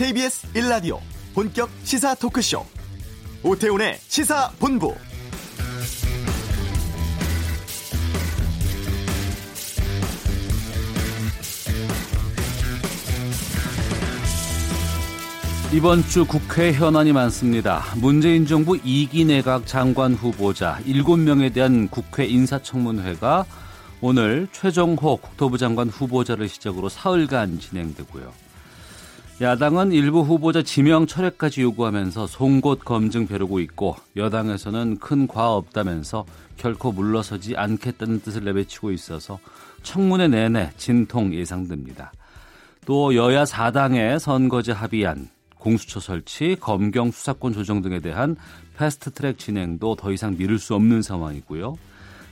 KBS 1라디오 본격 시사 토크쇼 오태훈의 시사본부 이번 주 국회 현안이 많습니다. 문재인 정부 2기 내각 장관 후보자 7명에 대한 국회 인사청문회가 오늘 최정호 국토부 장관 후보자를 시작으로 사흘간 진행되고요. 야당은 일부 후보자 지명 철회까지 요구하면서 송곳 검증 벼르고 있고 여당에서는 큰 과 없다면서 결코 물러서지 않겠다는 뜻을 내비치고 있어서 청문회 내내 진통 예상됩니다. 또 여야 4당의 선거제 합의안, 공수처 설치, 검경 수사권 조정 등에 대한 패스트트랙 진행도 더 이상 미룰 수 없는 상황이고요.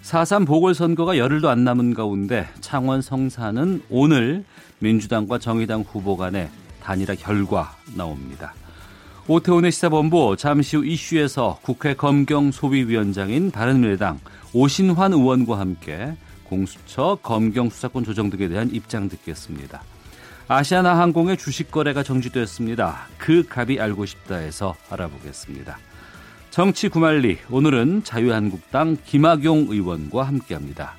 4.3 보궐선거가 열흘도 안 남은 가운데 창원 성사는 오늘 민주당과 정의당 후보 간의 단일화 결과 나옵니다. 오태훈의 시사본부 잠시 후 이슈에서 국회 검경 소위위원장인 바른미래당 오신환 의원과 함께 공수처 검경 수사권 조정 등에 대한 입장 듣겠습니다. 아시아나 항공의 주식 거래가 정지됐습니다. 그 값이 알고 싶다에서 알아보겠습니다. 정치 구말리 오늘은 자유한국당 김학용 의원과 함께합니다.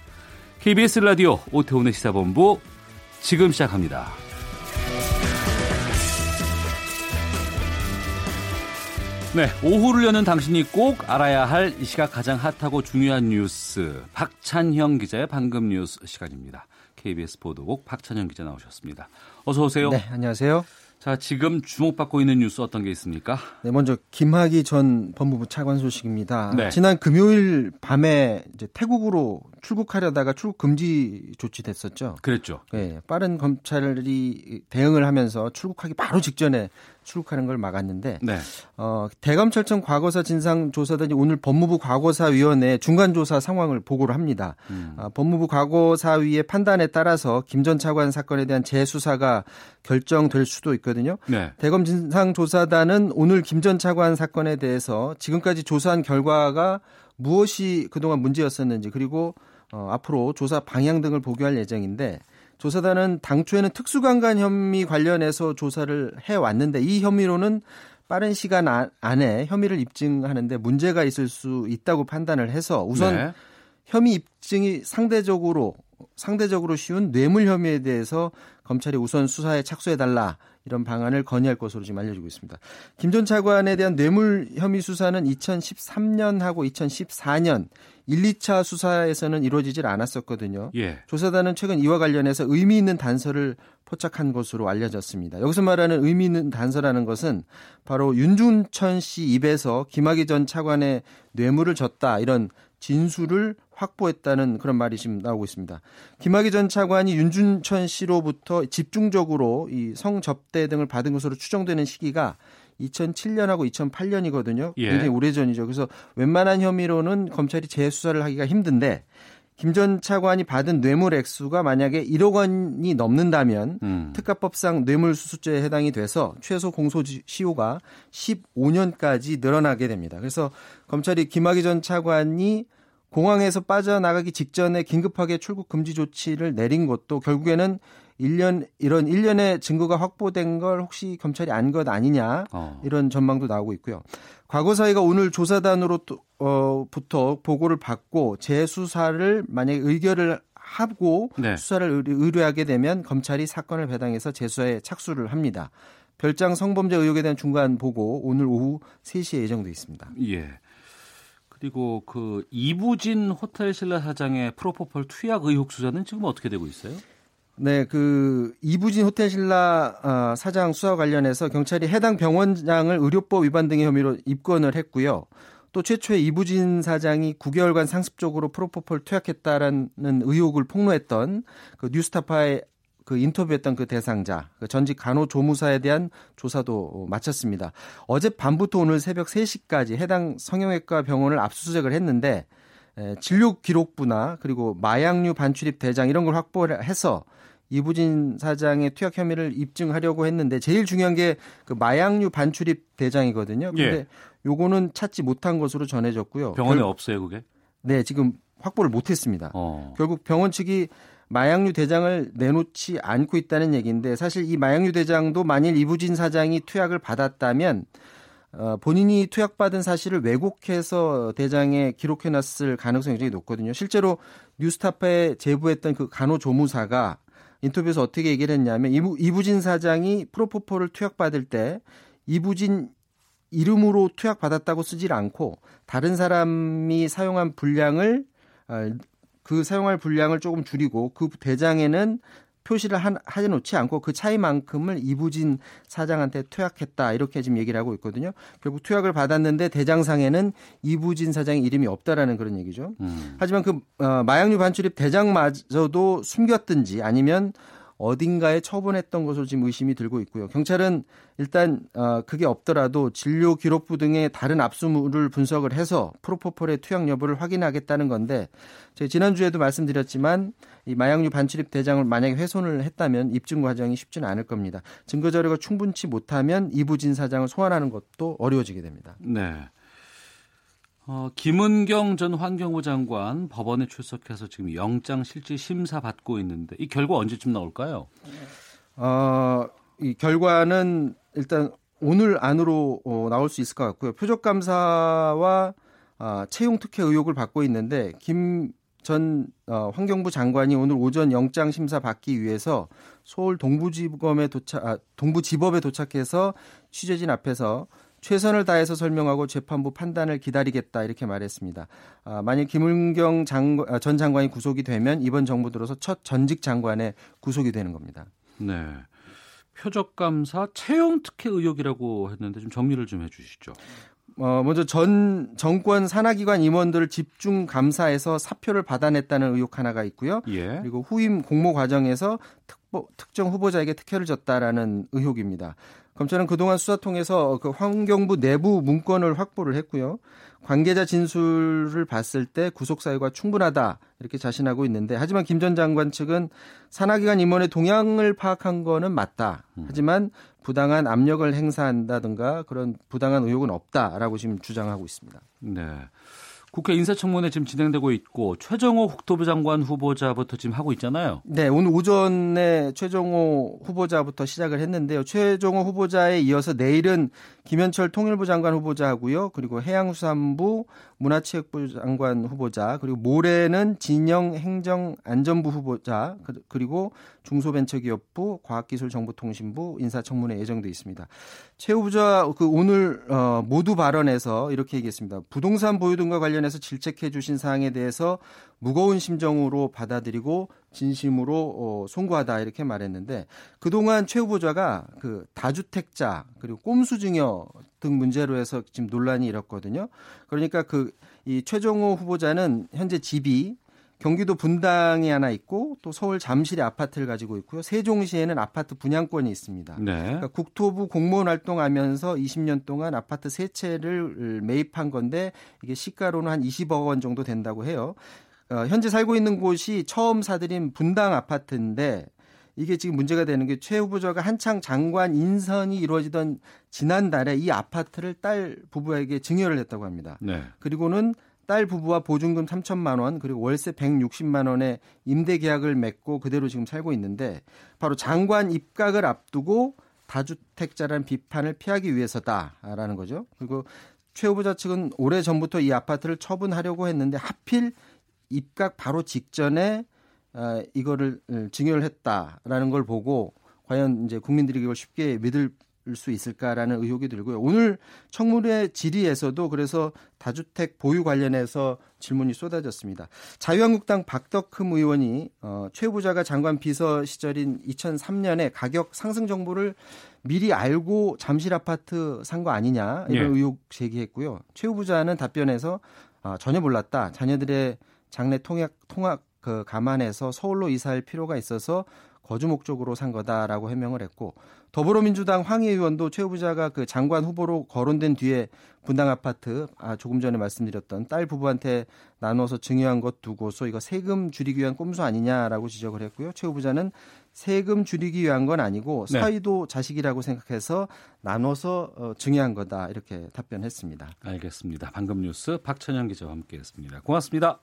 KBS 라디오 오태훈의 시사본부 지금 시작합니다. 네, 오후를 여는 당신이 꼭 알아야 할 이 시각 가장 핫하고 중요한 뉴스 박찬형 기자의 방금 뉴스 시간입니다. KBS 보도국 박찬형 기자 나오셨습니다. 어서 오세요. 네, 안녕하세요. 자, 지금 주목받고 있는 뉴스 어떤 게 있습니까? 네, 먼저 김학의 전 법무부 차관 소식입니다. 네. 지난 금요일 밤에 이제 태국으로 출국하려다가 출국 금지 조치됐었죠. 그랬죠. 네, 빠른 검찰이 대응을 하면서 출국하기 바로 직전에 출국하는 걸 막았는데 네. 어, 대검찰청 과거사 진상조사단이 오늘 법무부 과거사위원회 중간조사 상황을 보고를 합니다. 음. 아, 법무부 과거사위의 판단에 따라서 김 전 차관 사건에 대한 재수사가 결정될 수도 있거든요. 네. 대검 진상조사단은 오늘 김 전 차관 사건에 대해서 지금까지 조사한 결과가 무엇이 그동안 문제였었는지 그리고 어, 앞으로 조사 방향 등을 보고할 예정인데 조사단은 당초에는 특수강간 혐의 관련해서 조사를 해왔는데 이 혐의로는 빠른 시간 안- 안에 혐의를 입증하는데 문제가 있을 수 있다고 판단을 해서 우선 네. 혐의 입증이 상대적으로 상대적으로 쉬운 뇌물 혐의에 대해서 검찰이 우선 수사에 착수해 달라 이런 방안을 건의할 것으로 지금 알려지고 있습니다. 김 전 차관에 대한 뇌물 혐의 수사는 2013년하고 2014년 1, 2차 수사에서는 이루어지질 않았었거든요. 예. 조사단은 최근 이와 관련해서 의미 있는 단서를 포착한 것으로 알려졌습니다. 여기서 말하는 의미 있는 단서라는 것은 바로 윤준천 씨 입에서 김학의 전 차관의 뇌물을 줬다 이런 진술을 확보했다는 그런 말이 지금 나오고 있습니다. 김학의 전 차관이 윤준천 씨로부터 집중적으로 이 성접대 등을 받은 것으로 추정되는 시기가 2007년하고 2008년이거든요. 예. 굉장히 오래전이죠. 그래서 웬만한 혐의로는 검찰이 재수사를 하기가 힘든데 김 전 차관이 받은 뇌물 액수가 만약에 1억 원이 넘는다면 음. 특가법상 뇌물수수죄에 해당이 돼서 최소 공소시효가 15년까지 늘어나게 됩니다. 그래서 검찰이 김학의 전 차관이 공항에서 빠져나가기 직전에 긴급하게 출국 금지 조치를 내린 것도 결국에는 1년 이런 1년의 증거가 확보된 걸 혹시 검찰이 안 것 아니냐 어. 이런 전망도 나오고 있고요. 과거사위가 오늘 조사단으로 또, 어, 부터 보고를 받고 재수사를 만약에 의결을 하고 네. 수사를 의뢰- 의뢰하게 되면 검찰이 사건을 배당해서 재수사에 착수를 합니다. 별장 성범죄 의혹에 대한 중간 보고 오늘 오후 3시에 예정돼 있습니다. 예. 그리고 그 이부진 호텔 신라 사장의 프로포폴 투약 의혹 수사는 지금 어떻게 되고 있어요? 네, 그 이부진 호텔 신라 아, 사장 수사 관련해서 경찰이 해당 병원장을 의료법 위반 등의 혐의로 입건을 했고요. 또 최초에 이부진 사장이 9개월간 상습적으로 프로포폴 투약했다라는 의혹을 폭로했던 그 뉴스타파의 그 인터뷰했던 그 대상자, 그 전직 간호조무사에 대한 조사도 마쳤습니다. 어제 밤부터 오늘 새벽 3시까지 해당 성형외과 병원을 압수수색을 했는데 에, 진료 기록부나 그리고 마약류 반출입 대장 이런 걸 확보를 해서 이부진 사장의 투약 혐의를 입증하려고 했는데 제일 중요한 게 그 마약류 반출입 대장이거든요. 근데 예. 요거는 찾지 못한 것으로 전해졌고요. 병원에 결- 없어요, 그게? 네, 지금 확보를 못 했습니다. 어. 결국 병원 측이 마약류 대장을 내놓지 않고 있다는 얘기인데 사실 이 마약류 대장도 만일 이부진 사장이 투약을 받았다면 어, 본인이 투약받은 사실을 왜곡해서 대장에 기록해놨을 가능성이 굉장히 높거든요. 실제로 뉴스타파에 제보했던 그 간호조무사가 인터뷰에서 어떻게 얘기를 했냐면 이부, 이부진 사장이 프로포폴을 투약받을 때 이부진 이름으로 투약받았다고 쓰질 않고 다른 사람이 사용한 분량을 어, 그 사용할 분량을 조금 줄이고 그 대장에는 표시를 한, 해놓지 않고 그 차이만큼을 이부진 사장한테 투약했다 이렇게 지금 얘기를 하고 있거든요. 결국 투약을 받았는데 대장상에는 이부진 사장의 이름이 없다라는 그런 얘기죠. 음. 하지만 그 어, 마약류 반출입 대장마저도 숨겼든지 아니면 어딘가에 처분했던 것으로 지금 의심이 들고 있고요. 경찰은 일단 어, 그게 없더라도 진료 기록부 등의 다른 압수물을 분석을 해서 프로포폴의 투약 여부를 확인하겠다는 건데 제가 지난주에도 말씀드렸지만 이 마약류 반출입 대장을 만약에 훼손을 했다면 입증 과정이 쉽지는 않을 겁니다. 증거 자료가 충분치 못하면 이부진 사장을 소환하는 것도 어려워지게 됩니다. 네. 어, 김은경 전 환경부 장관 법원에 출석해서 지금 영장 실질 심사 받고 있는데 이 결과 언제쯤 나올까요? 어, 이 결과는 일단 오늘 안으로 어, 나올 수 있을 것 같고요. 표적 감사와 아, 채용 특혜 의혹을 받고 있는데 김 전 어, 환경부 장관이 오늘 오전 영장 심사 받기 위해서 서울 동부지검에 도착 아, 동부지법에 도착해서 취재진 앞에서 최선을 다해서 설명하고 재판부 판단을 기다리겠다 이렇게 말했습니다. 아, 만약 김은경 장, 아, 전 장관이 구속이 되면 이번 정부 들어서 첫 전직 장관에 구속이 되는 겁니다. 네. 표적 감사 채용 특혜 의혹이라고 했는데 좀 정리를 좀 해주시죠. 어, 먼저 전 정권 산하기관 임원들을 집중 감사해서 사표를 받아냈다는 의혹 하나가 있고요. 예. 그리고 후임 공모 과정에서 특보, 특정 후보자에게 특혜를 줬다라는 의혹입니다. 검찰은 그동안 수사 통해서 그 환경부 내부 문건을 확보를 했고요. 관계자 진술을 봤을 때 구속 사유가 충분하다 이렇게 자신하고 있는데 하지만 김 전 장관 측은 산하기관 임원의 동향을 파악한 거는 맞다. 음. 하지만 부당한 압력을 행사한다든가 그런 부당한 의혹은 없다라고 지금 주장하고 있습니다. 네. 국회 인사청문회 지금 진행되고 있고 최정호 국토부 장관 후보자부터 지금 하고 있잖아요. 네, 오늘 오전에 최정호 후보자부터 시작을 했는데요. 최정호 후보자에 이어서 내일은 김현철 통일부 장관 후보자하고요. 그리고 해양수산부 문화체육부 장관 후보자 그리고 모레는 진영 행정안전부 후보자 그, 그리고 중소벤처기업부 과학기술정보통신부 인사청문회 예정돼 있습니다. 최 후보자 그 오늘 어, 모두 발언에서 이렇게 얘기했습니다. 부동산 보유 등과 관련해서 질책해 주신 사항에 대해서 무거운 심정으로 받아들이고 진심으로 어, 송구하다 이렇게 말했는데 그동안 최 후보자가 그 다주택자 그리고 꼼수증여 등 문제로 해서 지금 논란이 일었거든요. 그러니까 그 이 최종호 후보자는 현재 집이 경기도 분당에 하나 있고 또 서울 잠실에 아파트를 가지고 있고요. 세종시에는 아파트 분양권이 있습니다. 네. 그러니까 국토부 공무원 활동하면서 20년 동안 아파트 세 채를 매입한 건데 이게 시가로는 한 20억 원 정도 된다고 해요. 어, 현재 살고 있는 곳이 처음 사들인 분당 아파트인데 이게 지금 문제가 되는 게 최 후보자가 한창 장관 인선이 이루어지던 지난달에 이 아파트를 딸 부부에게 증여를 했다고 합니다. 네. 그리고는 딸 부부와 보증금 3천만 원 그리고 월세 160만 원의 임대 계약을 맺고 그대로 지금 살고 있는데 바로 장관 입각을 앞두고 다주택자라는 비판을 피하기 위해서다라는 거죠. 그리고 최 후보자 측은 오래 전부터 이 아파트를 처분하려고 했는데 하필 입각 바로 직전에 어, 이거를 증여를 했다라는 걸 보고 과연 이제 국민들이 이걸 쉽게 믿을 수 있을까라는 의혹이 들고요. 오늘 청문회 질의에서도 그래서 다주택 보유 관련해서 질문이 쏟아졌습니다. 자유한국당 박덕흠 의원이 어, 최 후보자가 장관 비서 시절인 2003년에 가격 상승 정보를 미리 알고 잠실 아파트 산 거 아니냐 이런 예. 의혹 제기했고요. 최 후보자는 답변에서 어, 전혀 몰랐다. 자녀들의 장래 통역 통학 그 감안해서 서울로 이사할 필요가 있어서 거주 목적으로 산 거다라고 해명을 했고 더불어민주당 황희 의원도 최 후보자가 그 장관 후보로 거론된 뒤에 분당 아파트 아 조금 전에 말씀드렸던 딸 부부한테 나눠서 증여한 것 두고서 이거 세금 줄이기 위한 꼼수 아니냐라고 지적을 했고요. 최 후보자는 세금 줄이기 위한 건 아니고 네. 사이도 네. 자식이라고 생각해서 나눠서 어, 증여한 거다 이렇게 답변했습니다. 알겠습니다. 방금 뉴스 박천영 기자와 함께했습니다. 고맙습니다.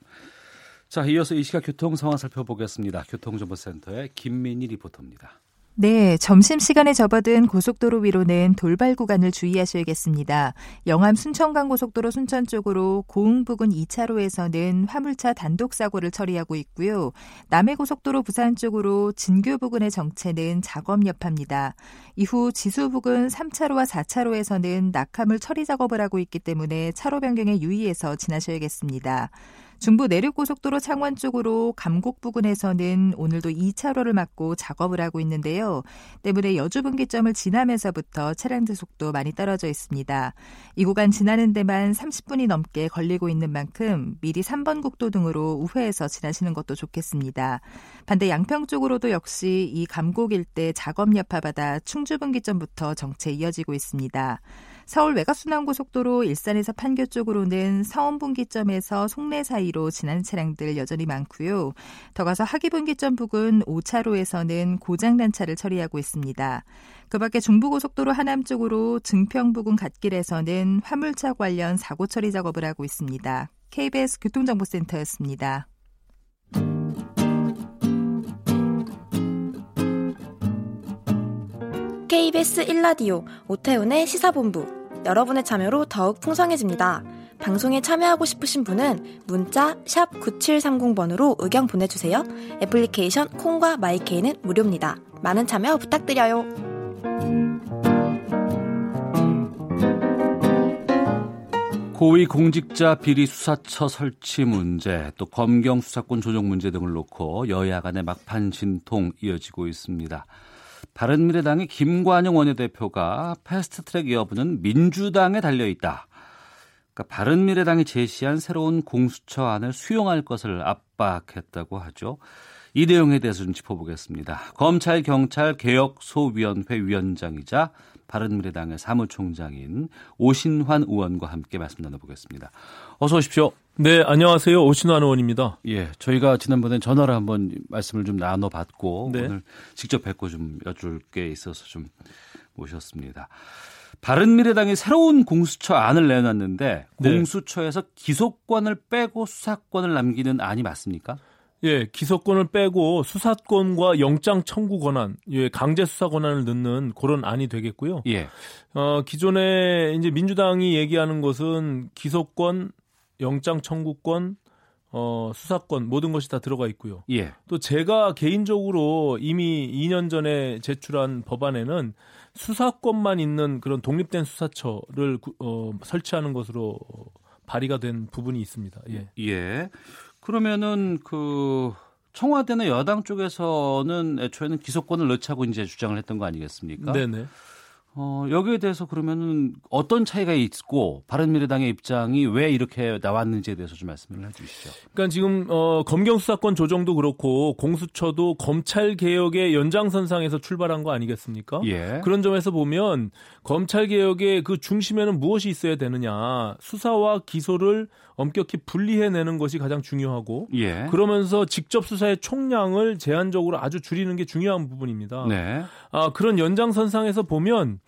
자, 이어서 이 시각 교통 상황 살펴보겠습니다. 교통정보센터의 김민희 리포터입니다. 네, 점심시간에 접어든 고속도로 위로는 돌발 구간을 주의하셔야겠습니다. 영암 순천간 고속도로 순천 쪽으로 고흥 부근 2차로에서는 화물차 단독 사고를 처리하고 있고요. 남해 고속도로 부산 쪽으로 진교 부근의 정체는 작업 여파입니다. 이후 지수 부근 3차로와 4차로에서는 낙하물 처리 작업을 하고 있기 때문에 차로 변경에 유의해서 지나셔야겠습니다. 중부 내륙고속도로 창원 쪽으로 감곡 부근에서는 오늘도 2차로를 막고 작업을 하고 있는데요. 때문에 여주분기점을 지나면서부터 차량들 속도 많이 떨어져 있습니다. 이 구간 지나는 데만 30분이 넘게 걸리고 있는 만큼 미리 3번 국도 등으로 우회해서 지나시는 것도 좋겠습니다. 반대 양평 쪽으로도 역시 이 감곡 일대 작업 여파받아 충주분기점부터 정체 이어지고 있습니다. 서울 외곽순환고속도로 일산에서 판교 쪽으로는 서원분기점에서 송내 사이로 지나는 차량들 여전히 많고요. 더 가서 하기분기점 부근 5차로에서는 고장난 차를 처리하고 있습니다. 그 밖에 중부고속도로 하남 쪽으로 증평 부근 갓길에서는 화물차 관련 사고 처리 작업을 하고 있습니다. KBS 교통정보센터였습니다. KBS 1라디오 오태훈의 시사본부 여러분의 참여로 더욱 풍성해집니다. 방송에 참여하고 싶으신 분은 문자 9730번으로 의견 보내주세요. 애플리케이션 콩과 마이케이는 무료입니다. 많은 참여 부탁드려요. 고위공직자 비리 수사처 설치 문제, 또 검경 수사권 조정 문제 등을 놓고 여야 간의 막판 진통 이어지고 있습니다. 바른미래당의 김관영 원내대표가 패스트트랙 여부는 민주당에 달려 있다. 그러니까 바른미래당이 제시한 새로운 공수처안을 수용할 것을 압박했다고 하죠. 이 내용에 대해서 좀 짚어보겠습니다. 검찰 경찰 개혁 소위원회 위원장이자 바른미래당의 사무총장인 오신환 의원과 함께 말씀 나눠보겠습니다. 어서 오십시오. 네, 안녕하세요. 오신환 의원입니다. 예, 저희가 지난번에 전화로 한번 말씀을 좀 나눠봤고 네. 오늘 직접 뵙고 좀 여쭐 게 있어서 좀 모셨습니다. 바른미래당이 새로운 공수처 안을 내놨는데 네. 공수처에서 기소권을 빼고 수사권을 남기는 안이 맞습니까? 예, 기소권을 빼고 수사권과 영장 청구 권한, 예, 강제 수사 권한을 넣는 그런 안이 되겠고요. 예. 어, 기존에 이제 민주당이 얘기하는 것은 기소권, 영장 청구권, 어, 수사권 모든 것이 다 들어가 있고요. 예. 또 제가 개인적으로 이미 2년 전에 제출한 법안에는 수사권만 있는 그런 독립된 수사처를 어, 설치하는 것으로 발의가 된 부분이 있습니다. 예. 예. 그러면은 그 청와대나 여당 쪽에서는 애초에는 기소권을 넣자고 이제 주장을 했던 거 아니겠습니까? 네네. 어, 여기에 대해서 그러면은 어떤 차이가 있고 바른미래당의 입장이 왜 이렇게 나왔는지에 대해서 좀 말씀을 해주시죠. 그러니까 지금 어, 검경 수사권 조정도 그렇고 공수처도 검찰 개혁의 연장선상에서 출발한 거 아니겠습니까? 예. 그런 점에서 보면 검찰 개혁의 그 중심에는 무엇이 있어야 되느냐 수사와 기소를 엄격히 분리해내는 것이 가장 중요하고 예. 그러면서 직접 수사의 총량을 제한적으로 아주 줄이는 게 중요한 부분입니다. 네. 아, 그런 연장선상에서 보면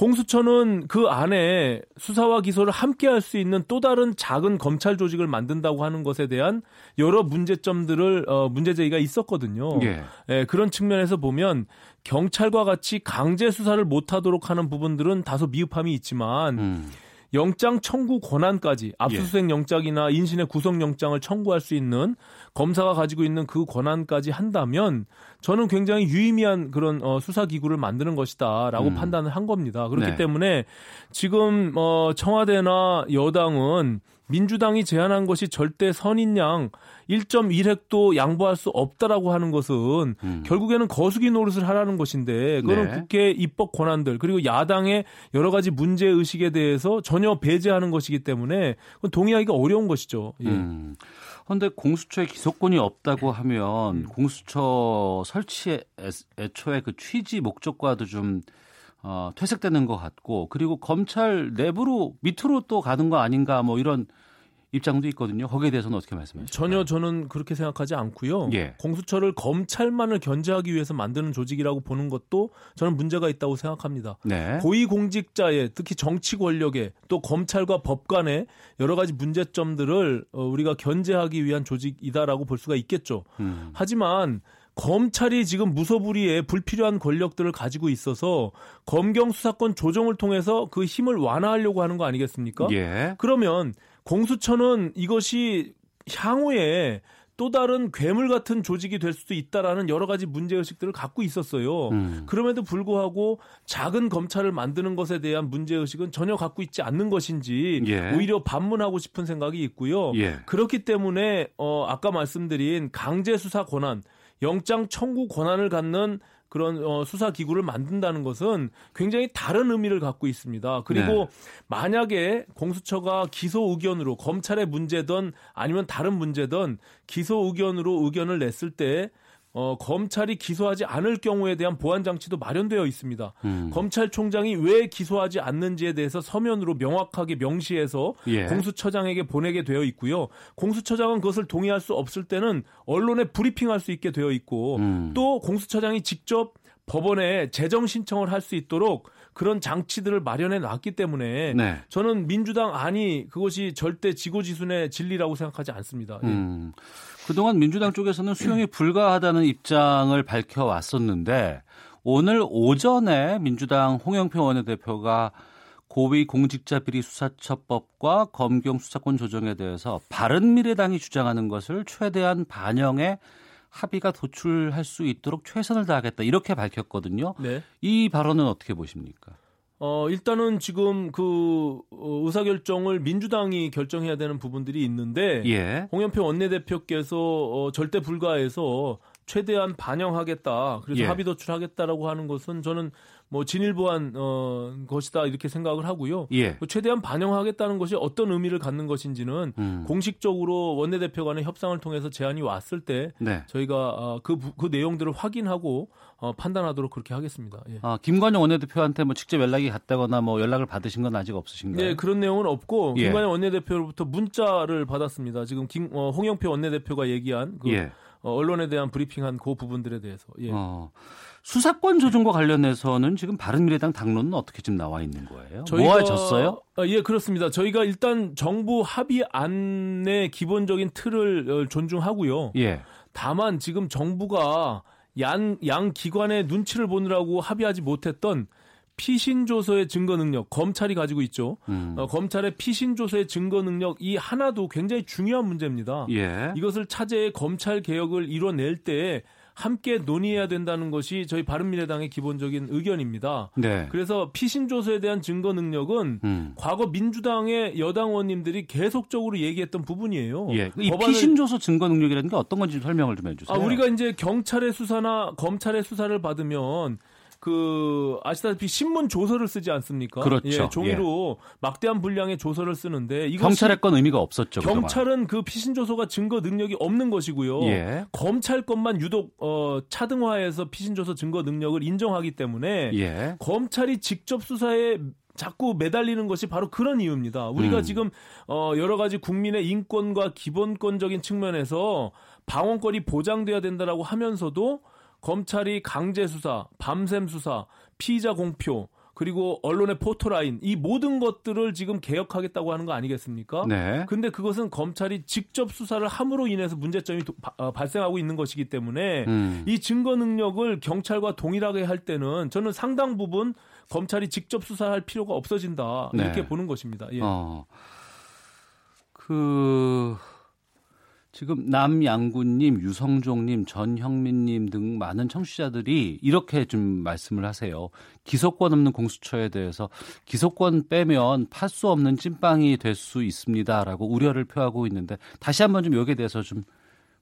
공수처는 그 안에 수사와 기소를 함께 할 수 있는 또 다른 작은 검찰 조직을 만든다고 하는 것에 대한 여러 문제점들을 어, 문제 제기가 있었거든요. 예. 예, 그런 측면에서 보면 경찰과 같이 강제 수사를 못하도록 하는 부분들은 다소 미흡함이 있지만 음. 영장 청구 권한까지 압수수색 예. 영장이나 인신의 구속 영장을 청구할 수 있는 검사가 가지고 있는 그 권한까지 한다면 저는 굉장히 유의미한 그런 어, 수사 기구를 만드는 것이다라고 음. 판단을 한 겁니다. 그렇기 네. 때문에 지금 어, 청와대나 여당은 민주당이 제안한 것이 절대 선인 양 1.1획도 양보할 수 없다라고 하는 것은 음. 결국에는 거수기 노릇을 하라는 것인데 그거는 네. 국회 입법 권한들 그리고 야당의 여러 가지 문제 의식에 대해서 전혀 배제하는 것이기 때문에 동의하기가 어려운 것이죠. 예. 음. 그런데 공수처에 기소권이 없다고 하면 음. 공수처 설치의 애초에 그 취지 목적과도 좀 어, 퇴색되는 것 같고 그리고 검찰 내부로 밑으로 또 가는 거 아닌가 뭐 이런 입장도 있거든요. 거기에 대해서는 어떻게 말씀하시죠? 전혀 저는 그렇게 생각하지 않고요. 예. 공수처를 검찰만을 견제하기 위해서 만드는 조직이라고 보는 것도 저는 문제가 있다고 생각합니다. 네. 고위공직자의 특히 정치 권력의 또 검찰과 법관의 여러 가지 문제점들을 어, 우리가 견제하기 위한 조직이다라고 볼 수가 있겠죠. 음. 하지만 검찰이 지금 무소불위의 불필요한 권력들을 가지고 있어서 검경 수사권 조정을 통해서 그 힘을 완화하려고 하는 거 아니겠습니까? 예. 그러면 공수처는 이것이 향후에 또 다른 괴물 같은 조직이 될 수도 있다라는 여러 가지 문제 의식들을 갖고 있었어요. 음. 그럼에도 불구하고 작은 검찰을 만드는 것에 대한 문제 의식은 전혀 갖고 있지 않는 것인지 예. 오히려 반문하고 싶은 생각이 있고요. 예. 그렇기 때문에 어 아까 말씀드린 강제 수사 권한, 영장 청구 권한을 갖는 그런 어, 수사 기구를 만든다는 것은 굉장히 다른 의미를 갖고 있습니다. 그리고 네. 만약에 공수처가 기소 의견으로 검찰의 문제든 아니면 다른 문제든 기소 의견으로 의견을 냈을 때 어, 검찰이 기소하지 않을 경우에 대한 보완 장치도 마련되어 있습니다. 음. 검찰총장이 왜 기소하지 않는지에 대해서 서면으로 명확하게 명시해서 예. 공수처장에게 보내게 되어 있고요. 공수처장은 그것을 동의할 수 없을 때는 언론에 브리핑할 수 있게 되어 있고 음. 또 공수처장이 직접 법원에 재정 신청을 할 수 있도록 그런 장치들을 마련해 놨기 때문에 네. 저는 민주당 안이 그것이 절대 지고지순의 진리라고 생각하지 않습니다. 예. 음. 그동안 민주당 쪽에서는 수용이 불가하다는 입장을 밝혀왔었는데 오늘 오전에 민주당 홍영표 원내대표가 고위 공직자 비리 수사처법과 검경 수사권 조정에 대해서 바른미래당이 주장하는 것을 최대한 반영해 합의가 도출할 수 있도록 최선을 다하겠다 이렇게 밝혔거든요. 네. 이 발언은 어떻게 보십니까? 어, 일단은 지금 그 어, 의사결정을 민주당이 결정해야 되는 부분들이 있는데 예. 홍영표 원내대표께서 어, 절대 불가해서 최대한 반영하겠다. 그래서 예. 합의 도출하겠다라고 하는 것은 저는 뭐 진일보한 어, 것이다 이렇게 생각을 하고요. 예. 뭐 최대한 반영하겠다는 것이 어떤 의미를 갖는 것인지는 음. 공식적으로 원내대표 간의 협상을 통해서 제안이 왔을 때 네. 저희가 어, 그, 부- 그 내용들을 확인하고 어, 판단하도록 그렇게 하겠습니다. 예. 아, 김관영 원내대표한테 뭐 직접 연락이 갔다거나 뭐 연락을 받으신 건 아직 없으신가요? 네, 그런 내용은 없고 예. 김관영 원내대표로부터 문자를 받았습니다. 지금 김, 어, 홍영표 원내대표가 얘기한 그 예. 어, 언론에 대한 브리핑한 그 부분들에 대해서 예. 어, 수사권 조정과 관련해서는 지금 바른미래당 당론은 어떻게 지금 나와 있는 거예요? 저희가- 모아졌어요? 아, 예, 그렇습니다. 저희가 일단 정부 합의안의 기본적인 틀을 어, 존중하고요. 예. 다만 지금 정부가 양, 양 기관의 눈치를 보느라고 합의하지 못했던 피신 조서의 증거 능력 검찰이 가지고 있죠. 음. 어, 검찰의 피신 조서의 증거 능력 이 하나도 굉장히 중요한 문제입니다. 예. 이것을 차제의 검찰 개혁을 이뤄낼 때 함께 논의해야 된다는 것이 저희 바른미래당의 기본적인 의견입니다. 네. 그래서 피신 조서에 대한 증거 능력은 음. 과거 민주당의 여당 의원님들이 계속적으로 얘기했던 부분이에요. 예. 이 피신조서 증거 능력이라는 게 어떤 건지 좀 설명을 좀 해주세요. 아, 우리가 이제 경찰의 수사나 검찰의 수사를 받으면 그 아시다시피 신문 조서를 쓰지 않습니까? 그렇죠. 예, 종이로 막대한 분량의 조서를 쓰는데 이것이 경찰의 건 의미가 없었죠. 경찰은 그 피신 조서가 증거 능력이 없는 것이고요. 예. 검찰 것만 유독 어, 차등화해서 피신 조서 증거 능력을 인정하기 때문에 예. 검찰이 직접 수사에 자꾸 매달리는 것이 바로 그런 이유입니다. 우리가 음. 지금 어 여러 가지 국민의 인권과 기본권적인 측면에서 방어권이 보장돼야 된다라고 하면서도 검찰이 강제 수사, 밤샘 수사, 피의자 공표 그리고 언론의 포토라인 이 모든 것들을 지금 개혁하겠다고 하는 거 아니겠습니까? 네. 근데 그것은 검찰이 직접 수사를 함으로 인해서 문제점이 도- 바- 어, 발생하고 있는 것이기 때문에 음. 이 증거 능력을 경찰과 동일하게 할 때는 저는 상당 부분 검찰이 직접 수사할 필요가 없어진다 네. 이렇게 보는 것입니다. 예. 어. 그 지금 남양구님, 유성종님, 전형민님 등 많은 청취자들이 이렇게 좀 말씀을 하세요. 기소권 없는 공수처에 대해서 기소권 빼면 팔 수 없는 찐빵이 될 수 있습니다라고 우려를 표하고 있는데 다시 한번 좀 여기에 대해서 좀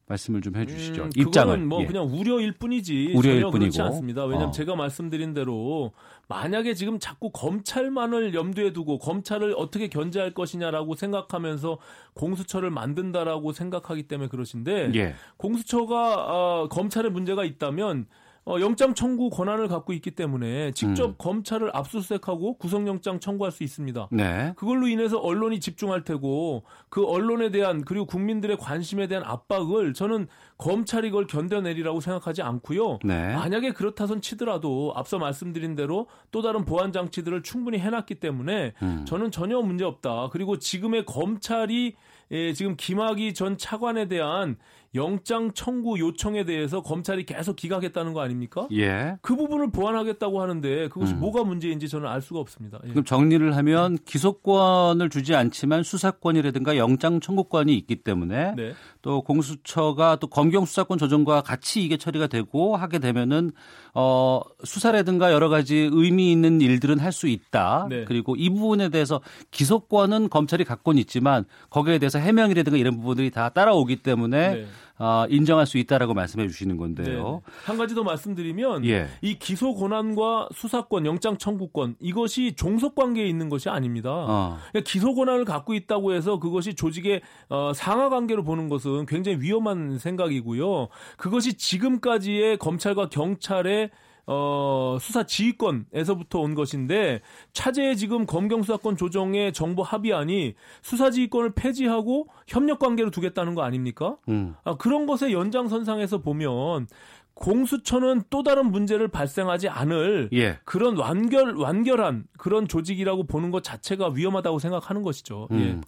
말씀을 좀 해주시죠. 음, 입장을. 그거는 뭐 예. 그냥 우려일 뿐이지 우려일 전혀 그렇지 뿐이고. 않습니다. 왜냐하면 어. 제가 말씀드린 대로 만약에 지금 자꾸 검찰만을 염두에 두고 검찰을 어떻게 견제할 것이냐라고 생각하면서 공수처를 만든다라고 생각하기 때문에 그러신데 예. 공수처가 어, 검찰에 문제가 있다면 어, 영장 청구 권한을 갖고 있기 때문에 직접 음. 검찰을 압수수색하고 구속영장 청구할 수 있습니다. 네. 그걸로 인해서 언론이 집중할 테고 그 언론에 대한 그리고 국민들의 관심에 대한 압박을 저는 검찰이 그걸 견뎌내리라고 생각하지 않고요. 네. 만약에 그렇다선 치더라도 앞서 말씀드린 대로 또 다른 보안 장치들을 충분히 해놨기 때문에 음. 저는 전혀 문제 없다. 그리고 지금의 검찰이 예, 지금 김학의 전 차관에 대한 영장 청구 요청에 대해서 검찰이 계속 기각했다는 거 아닙니까? 예. 그 부분을 보완하겠다고 하는데 그것이 음. 뭐가 문제인지 저는 알 수가 없습니다. 예. 그럼 정리를 하면 기소권을 주지 않지만 수사권이라든가 영장 청구권이 있기 때문에 네. 또 공수처가 또 검경 수사권 조정과 같이 이게 처리가 되고 하게 되면은 어 수사라든가 여러 가지 의미 있는 일들은 할 수 있다. 네. 그리고 이 부분에 대해서 기소권은 검찰이 갖고는 있지만 거기에 대해서 해명이라든가 이런 부분들이 다 따라오기 때문에 네. 어, 인정할 수 있다라고 말씀해 주시는 건데요. 네. 한 가지 더 말씀드리면 예. 이 기소 권한과 수사권, 영장 청구권 이것이 종속 관계에 있는 것이 아닙니다. 어. 그러니까 기소 권한을 갖고 있다고 해서 그것이 조직의 어, 상하 관계로 보는 것은 굉장히 위험한 생각이고요. 그것이 지금까지의 검찰과 경찰의 어, 수사 지휘권에서부터 온 것인데 차제의 지금 검경 수사권 조정의 정부 합의안이 수사 지휘권을 폐지하고 협력 관계로 두겠다는 거 아닙니까? 음. 아, 그런 것의 연장선상에서 보면 공수처는 또 다른 문제를 발생하지 않을 예. 그런 완결 완결한 그런 조직이라고 보는 것 자체가 위험하다고 생각하는 것이죠. 예.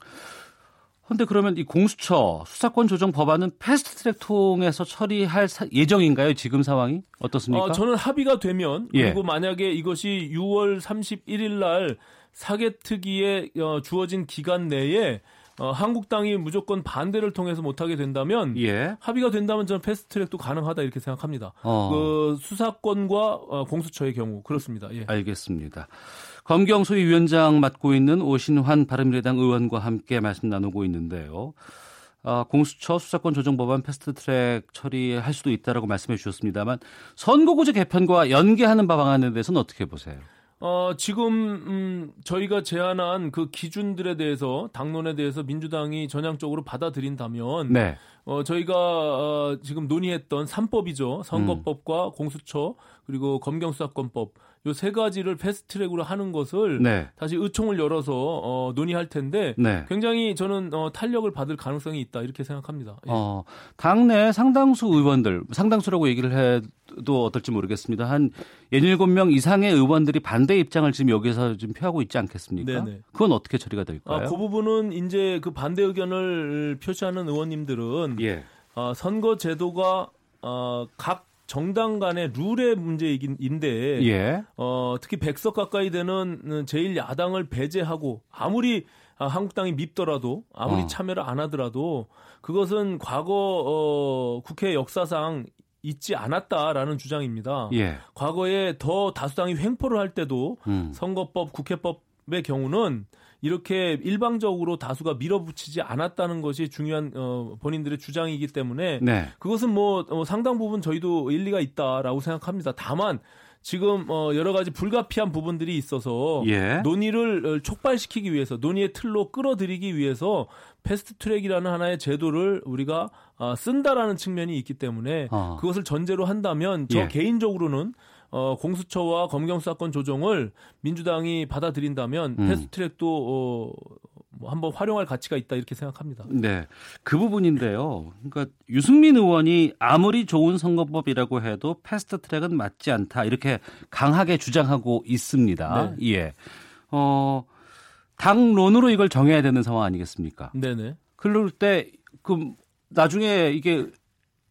음. 근데 그러면 이 공수처 수사권 조정 법안은 패스트트랙 통해서 처리할 사- 예정인가요? 지금 상황이 어떻습니까? 어, 저는 합의가 되면 예. 그리고 만약에 이것이 6월 31일 날 사개특위에 어, 주어진 기간 내에 어, 한국당이 무조건 반대를 통해서 못하게 된다면 예. 합의가 된다면 저는 패스트트랙도 가능하다 이렇게 생각합니다. 어. 그 수사권과 어, 공수처의 경우 그렇습니다. 예. 알겠습니다. 검경 소위 위원장 맡고 있는 오신환 바른미래당 의원과 함께 말씀 나누고 있는데요. 아, 공수처 수사권 조정 법안 패스트트랙 처리할 수도 있다라고 말씀해 주셨습니다만 선거구제 개편과 연계하는 방안에 대해서는 어떻게 보세요? 어, 지금, 음, 저희가 제안한 그 기준들에 대해서, 당론에 대해서 민주당이 전향적으로 받아들인다면, 네. 어, 저희가, 어, 지금 논의했던 3법이죠. 선거법과 음. 공수처, 그리고 검경수사권법, 요 세 가지를 패스트트랙으로 하는 것을 네. 다시 의총을 열어서, 어, 논의할 텐데, 네. 굉장히 저는, 어, 탄력을 받을 가능성이 있다, 이렇게 생각합니다. 예. 어, 당내 상당수 의원들, 상당수라고 얘기를 해도 어떨지 모르겠습니다. 한 17명 이상의 의원들이 반대 입장을 지금 여기서 지금 표하고 있지 않겠습니까? 네네. 그건 어떻게 처리가 될까요? 아, 그 부분은 이제 그 반대 의견을 표시하는 의원님들은 예. 어, 선거 제도가 어, 각 정당 간의 룰의 문제인데 예. 어, 특히 100석 가까이 되는 제1야당을 배제하고 아무리 아, 한국당이 밉더라도 아무리 어. 참여를 안 하더라도 그것은 과거 어, 국회 역사상 있지 않았다라는 주장입니다. 예. 과거에 더 다수당이 횡포를 할 때도 음. 선거법, 국회법의 경우는 이렇게 일방적으로 다수가 밀어붙이지 않았다는 것이 중요한 어, 본인들의 주장이기 때문에 네. 그것은 뭐 어, 상당 부분 저희도 일리가 있다라고 생각합니다. 다만 지금 어, 여러 가지 불가피한 부분들이 있어서 예. 논의를 어, 촉발시키기 위해서 논의의 틀로 끌어들이기 위해서 패스트 트랙이라는 하나의 제도를 우리가 아, 쓴다라는 측면이 있기 때문에 어. 그것을 전제로 한다면 저 예. 개인적으로는 어, 공수처와 검경수사권 조정을 민주당이 받아들인다면 음. 패스트트랙도 어, 뭐 한번 활용할 가치가 있다 이렇게 생각합니다. 네. 그 부분인데요. 그러니까 유승민 의원이 아무리 좋은 선거법이라고 해도 패스트 트랙은 맞지 않다. 이렇게 강하게 주장하고 있습니다. 예. 어, 당론으로 이걸 정해야 되는 상황 아니겠습니까? 네네. 그럴 때, 그, 나중에 이게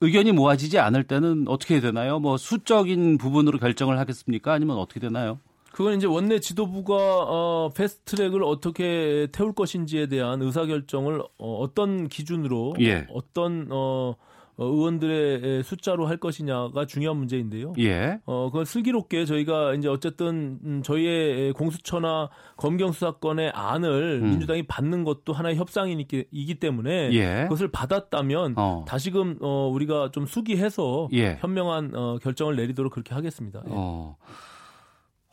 의견이 모아지지 않을 때는 어떻게 되나요? 뭐 수적인 부분으로 결정을 하겠습니까? 아니면 어떻게 되나요? 그건 이제 원내 지도부가 어, 패스트 트랙을 어떻게 태울 것인지에 대한 의사 결정을 어, 떤 기준으로 예. 어떤 어, 어, 의원들의 숫자로 할 것이냐가 중요한 문제인데요. 예. 어, 그걸 슬기롭게 저희가 이제 어쨌든 음, 저희의 공수처나 검경 수사권의 안을 음. 민주당이 받는 것도 하나의 협상이기 이기 때문에 예. 그것을 받았다면 어. 다시금 어, 우리가 좀 수기해서 예. 현명한 어, 결정을 내리도록 그렇게 하겠습니다. 예. 어.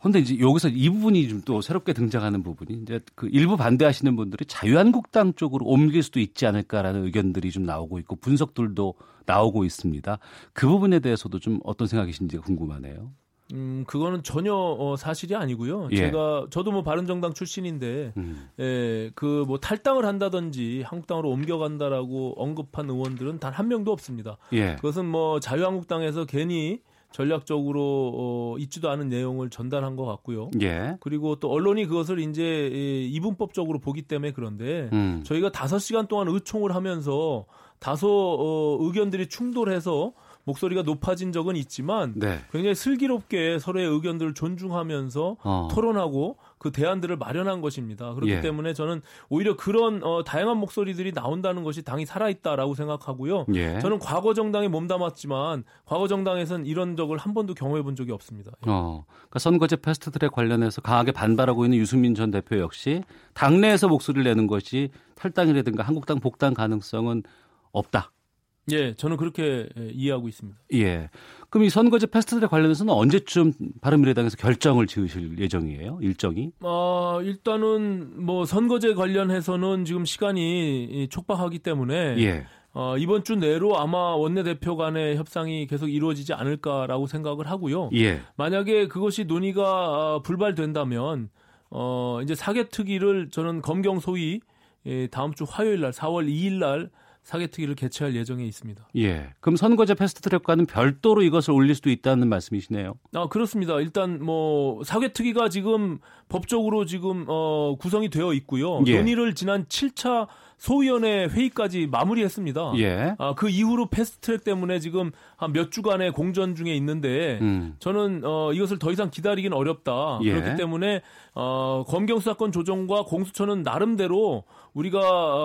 근데 이제 여기서 이 부분이 좀 또 새롭게 등장하는 부분이 이제 그 일부 반대하시는 분들이 자유한국당 쪽으로 옮길 수도 있지 않을까라는 의견들이 좀 나오고 있고 분석들도 나오고 있습니다. 그 부분에 대해서도 좀 어떤 생각이신지 궁금하네요. 음, 그거는 전혀 어, 사실이 아니고요. 예. 제가 저도 뭐 바른정당 출신인데 음. 예, 그 뭐 탈당을 한다든지 한국당으로 옮겨간다라고 언급한 의원들은 단 한 명도 없습니다. 예. 그것은 뭐 자유한국당에서 괜히 전략적으로 어, 있지도 않은 내용을 전달한 것 같고요. 예. 그리고 또 언론이 그것을 이제 이 이분법적으로 보기 때문에 그런데 음. 저희가 다섯 시간 동안 의총을 하면서 다소 어, 의견들이 충돌해서 목소리가 높아진 적은 있지만 네. 굉장히 슬기롭게 서로의 의견들을 존중하면서 어. 토론하고 그 대안들을 마련한 것입니다. 그렇기 예. 때문에 저는 오히려 그런 어, 다양한 목소리들이 나온다는 것이 당이 살아있다라고 생각하고요. 예. 저는 과거 정당에 몸담았지만 과거 정당에서는 이런 적을 한 번도 경험해 본 적이 없습니다. 어, 그러니까 선거제 패스트트랙 관련해서 강하게 반발하고 있는 유승민 전 대표 역시 당내에서 목소리를 내는 것이 탈당이라든가 한국당 복당 가능성은 없다. 예, 저는 그렇게 예, 이해하고 있습니다. 예. 그럼 이 선거제 패스트트랙 관련해서는 언제쯤 바른미래당에서 결정을 지으실 예정이에요? 일정이? 어, 일단은 뭐 선거제 관련해서는 지금 시간이 이 촉박하기 때문에 예. 어, 이번 주 내로 아마 원내대표 간의 협상이 계속 이루어지지 않을까라고 생각을 하고요. 예. 만약에 그것이 논의가 어, 불발된다면 어, 이제 사개특위를 저는 검경 소위 예, 다음 주 화요일 날 4월 2일 날 사개특위를 개최할 예정에 있습니다. 예. 그럼 선거제 패스트트랙과는 별도로 이것을 올릴 수도 있다는 말씀이시네요. 아, 그렇습니다. 일단 뭐 사개특위가 지금 법적으로 지금 어 구성이 되어 있고요. 예. 논의를 지난 7차 소위원회 회의까지 마무리했습니다. 예. 아, 그 이후로 패스트트랙 때문에 지금 한 몇 주간의 공전 중에 있는데 음. 저는 어 이것을 더 이상 기다리긴 어렵다. 예. 그렇기 때문에 어 검경 수사권 조정과 공수처는 나름대로 우리가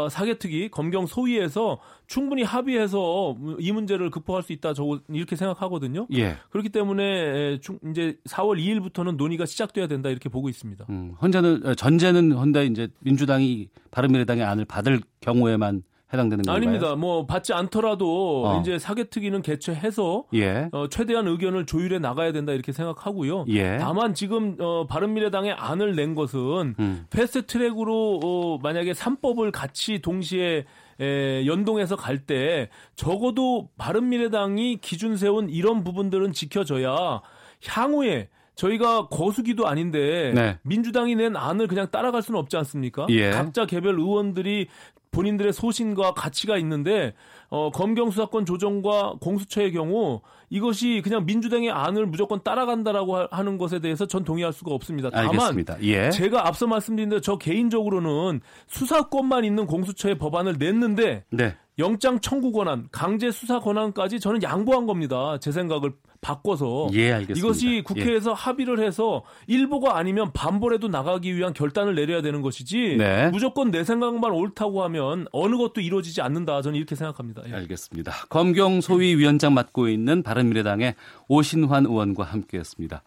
어, 사개특위 검경 소위에서 충분히 합의해서 이 문제를 극복할 수 있다. 저 이렇게 생각하거든요. 예. 그렇기 때문에 중- 이제 4월 2일부터는 논의가 시작돼야 된다 이렇게 보고 있습니다. 음, 헌재는 어, 전제는 헌데 이제 민주당이 바른미래당의 안을 받을 경우에만 해당되는 건가요? 아닙니다. 뭐 받지 않더라도 어. 이제 사개특위는 개최해서 예. 어, 최대한 의견을 조율해 나가야 된다 이렇게 생각하고요. 예. 다만 지금 어, 바른미래당의 안을 낸 것은 음. 패스트트랙으로 어, 만약에 3법을 같이 동시에 에, 연동해서 갈 때 적어도 바른미래당이 기준 세운 이런 부분들은 지켜져야 향후에 저희가 거수기도 아닌데 네. 민주당이 낸 안을 그냥 따라갈 수는 없지 않습니까? 예. 각자 개별 의원들이 본인들의 소신과 가치가 있는데 어, 검경 수사권 조정과 공수처의 경우 이것이 그냥 민주당의 안을 무조건 따라간다라고 하- 하는 것에 대해서 전 동의할 수가 없습니다. 다만 알겠습니다. 예. 제가 앞서 말씀드린 대로 저 개인적으로는 수사권만 있는 공수처의 법안을 냈는데 네. 영장 청구 권한, 강제 수사 권한까지 저는 양보한 겁니다. 제 생각을 바꿔서. 예, 알겠습니다. 이것이 국회에서 합의를 해서 일보가 아니면 반벌에도 나가기 위한 결단을 내려야 되는 것이지 네. 무조건 내 생각만 옳다고 하면 어느 것도 이루어지지 않는다. 저는 이렇게 생각합니다. 예. 알겠습니다. 검경 소위 위원장 맡고 있는 바른미래당의 오신환 의원과 함께했습니다.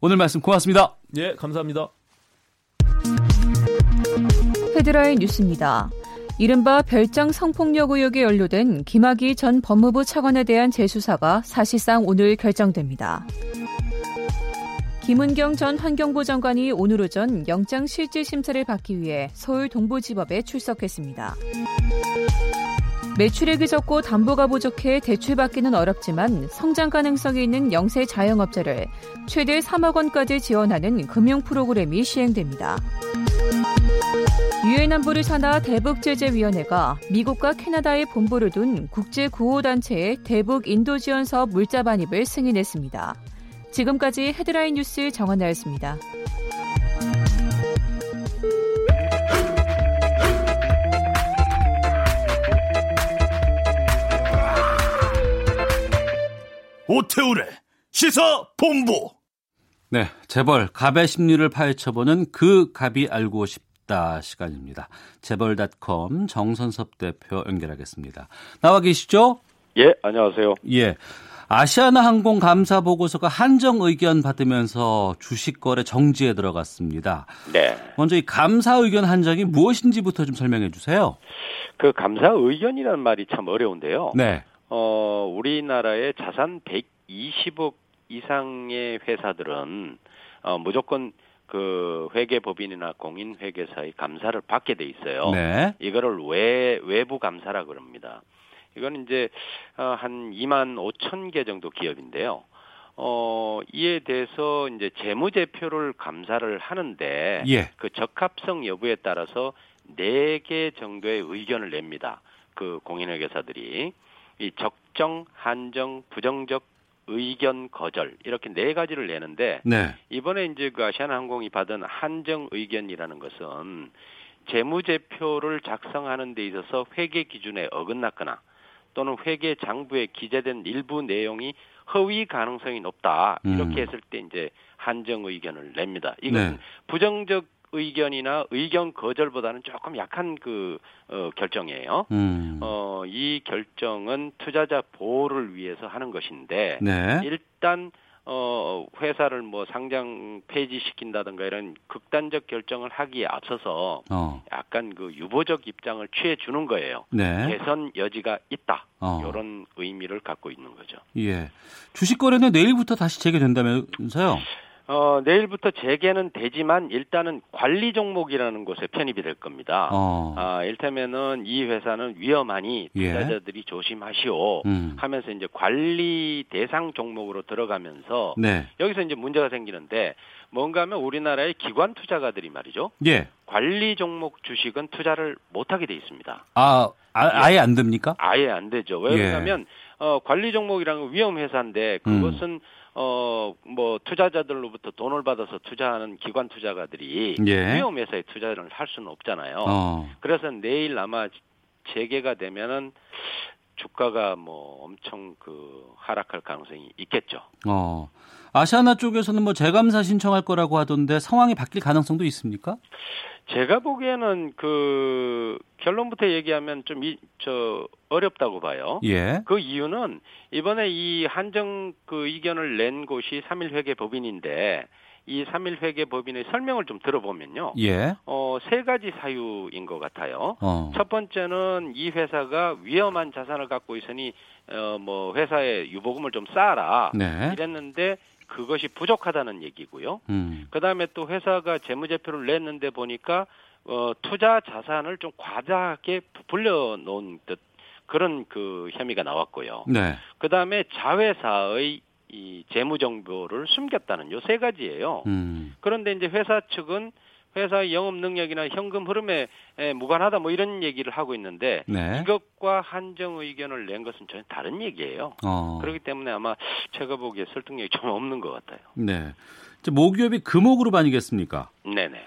오늘 말씀 고맙습니다. 예, 감사합니다. 헤드라인 뉴스입니다. 이른바 별장 성폭력 의혹에 연루된 김학의 전 법무부 차관에 대한 재수사가 사실상 오늘 결정됩니다. 김은경 전 환경부 장관이 오늘 오전 영장 실질 심사를 받기 위해 서울 동부지법에 출석했습니다. 매출액이 적고 담보가 부족해 대출받기는 어렵지만 성장 가능성이 있는 영세 자영업자를 최대 3억 원까지 지원하는 금융 프로그램이 시행됩니다. 유엔 안보리 산하 대북 제재 위원회가 미국과 캐나다에 본부를 둔 국제 구호 단체의 대북 인도 지원 사업 물자 반입을 승인했습니다. 지금까지 헤드라인 뉴스 정원나였습니다. 오태우래 시사 본부 네, 재벌 갑의 심리를 파헤쳐보는 그 갑이 알고 싶 다 시간입니다. 재벌닷컴 정선섭 대표 연결하겠습니다. 나와 계시죠? 예, 안녕하세요. 예. 아시아나 항공 감사 보고서가 한정 의견 받으면서 주식 거래 정지에 들어갔습니다. 네. 먼저 이 감사 의견 한정이 무엇인지부터 좀 설명해 주세요. 그 감사 의견이라는 말이 참 어려운데요. 네. 어, 우리나라의 자산 120억 이상의 회사들은 어, 무조건 그 회계법인이나 공인 회계사의 감사를 받게 돼 있어요. 네. 이거를 외 외부 감사라 그럽니다. 이건 이제 어, 한 2만 5천 개 정도 기업인데요. 어, 이에 대해서 이제 재무제표를 감사를 하는데 예. 그 적합성 여부에 따라서 네개 정도의 의견을 냅니다. 그 공인회계사들이 이 적정, 한정, 부정적 의견 거절 이렇게 네 가지를 내는데 네. 이번에 이제 그 아시아나항공이 받은 한정 의견이라는 것은 재무제표를 작성하는 데 있어서 회계 기준에 어긋났거나 또는 회계 장부에 기재된 일부 내용이 허위 가능성이 높다 이렇게 음. 했을 때 이제 한정 의견을 냅니다. 이건 네. 부정적 의견이나 의견 거절보다는 조금 약한 그 어, 결정이에요. 음. 어, 이 결정은 투자자 보호를 위해서 하는 것인데 네. 일단 어 회사를 뭐 상장 폐지시킨다든가 이런 극단적 결정을 하기에 앞서서 어. 약간 그 유보적 입장을 취해 주는 거예요. 네. 개선 여지가 있다. 어. 이런 의미를 갖고 있는 거죠. 예. 주식 거래는 내일부터 다시 재개된다면서요? 어, 내일부터 재개는 되지만 일단은 관리 종목이라는 곳에 편입이 될 겁니다. 어. 아, 일테면은 이 회사는 위험하니 예. 투자자들이 조심하시오 음. 하면서 이제 관리 대상 종목으로 들어가면서 네. 여기서 이제 문제가 생기는데 뭔가 하면 우리나라의 기관 투자가들이 말이죠. 예. 관리 종목 주식은 투자를 못 하게 돼 있습니다. 아, 아 아예 안 됩니까? 아예 안 되죠. 왜 예. 어 관리 종목이라는 건 위험 회사인데 음. 그것은 어 뭐 투자자들로부터 돈을 받아서 투자하는 기관 투자가들이 예. 위험 회사에 투자를 할 수는 없잖아요. 어. 그래서 내일 아마 재개가 되면은 주가가 뭐 엄청 그 하락할 가능성이 있겠죠. 어. 아시아나 쪽에서는 뭐 재감사 신청할 거라고 하던데 상황이 바뀔 가능성도 있습니까? 제가 보기에는 그 결론부터 얘기하면 좀저 어렵다고 봐요. 예. 그 이유는 이번에 이 한정 그 의견을 낸 곳이 3일 회계 법인인데 이 3일 회계 법인의 설명을 좀 들어보면요. 예. 어, 세 가지 사유인 것 같아요. 어. 첫 번째는 이 회사가 위험한 자산을 갖고 있으니 어, 뭐 회사에 유보금을 좀 쌓아라 네. 이랬는데 그것이 부족하다는 얘기고요. 음. 그다음에 또 회사가 재무제표를 냈는데 보니까 어, 투자 자산을 좀 과다하게 부풀려 놓은 듯 그런 그 혐의가 나왔고요. 네. 그다음에 자회사의 이 재무 정보를 숨겼다는 요 세 가지예요. 음. 그런데 이제 회사 측은 회사의 영업 능력이나 현금 흐름에 에, 무관하다 뭐 이런 얘기를 하고 있는데 네. 이것과 한정 의견을 낸 것은 전혀 다른 얘기예요. 어. 그렇기 때문에 아마 제가 보기에 설득력이 좀 없는 것 같아요. 네. 모기업이 금호그룹 아니겠습니까? 네네.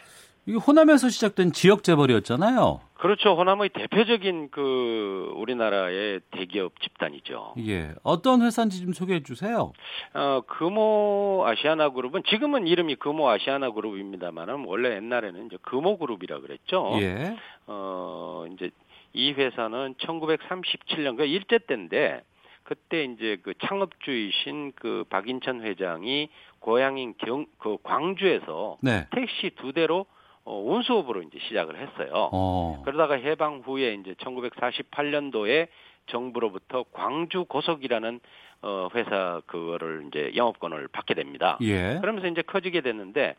이게 호남에서 시작된 지역 재벌이었잖아요. 그렇죠. 호남의 대표적인 그 우리나라의 대기업 집단이죠. 예. 어떤 회사인지 좀 소개해 주세요. 어, 금호 아시아나 그룹은 지금은 이름이 금호 아시아나 그룹입니다만은 원래 옛날에는 이제 금호 그룹이라 그랬죠. 예. 어, 이제 이 회사는 1937년 그 일제 때인데 그때 이제 그 창업주이신 그 박인천 회장이 고향인 경, 그 광주에서 네. 택시 두 대로 어, 운수업으로 이제 시작을 했어요. 어. 그러다가 해방 후에 이제 1948년도에 정부로부터 광주 고속이라는 어 회사 그거를 이제 영업권을 받게 됩니다. 예. 그러면서 이제 커지게 됐는데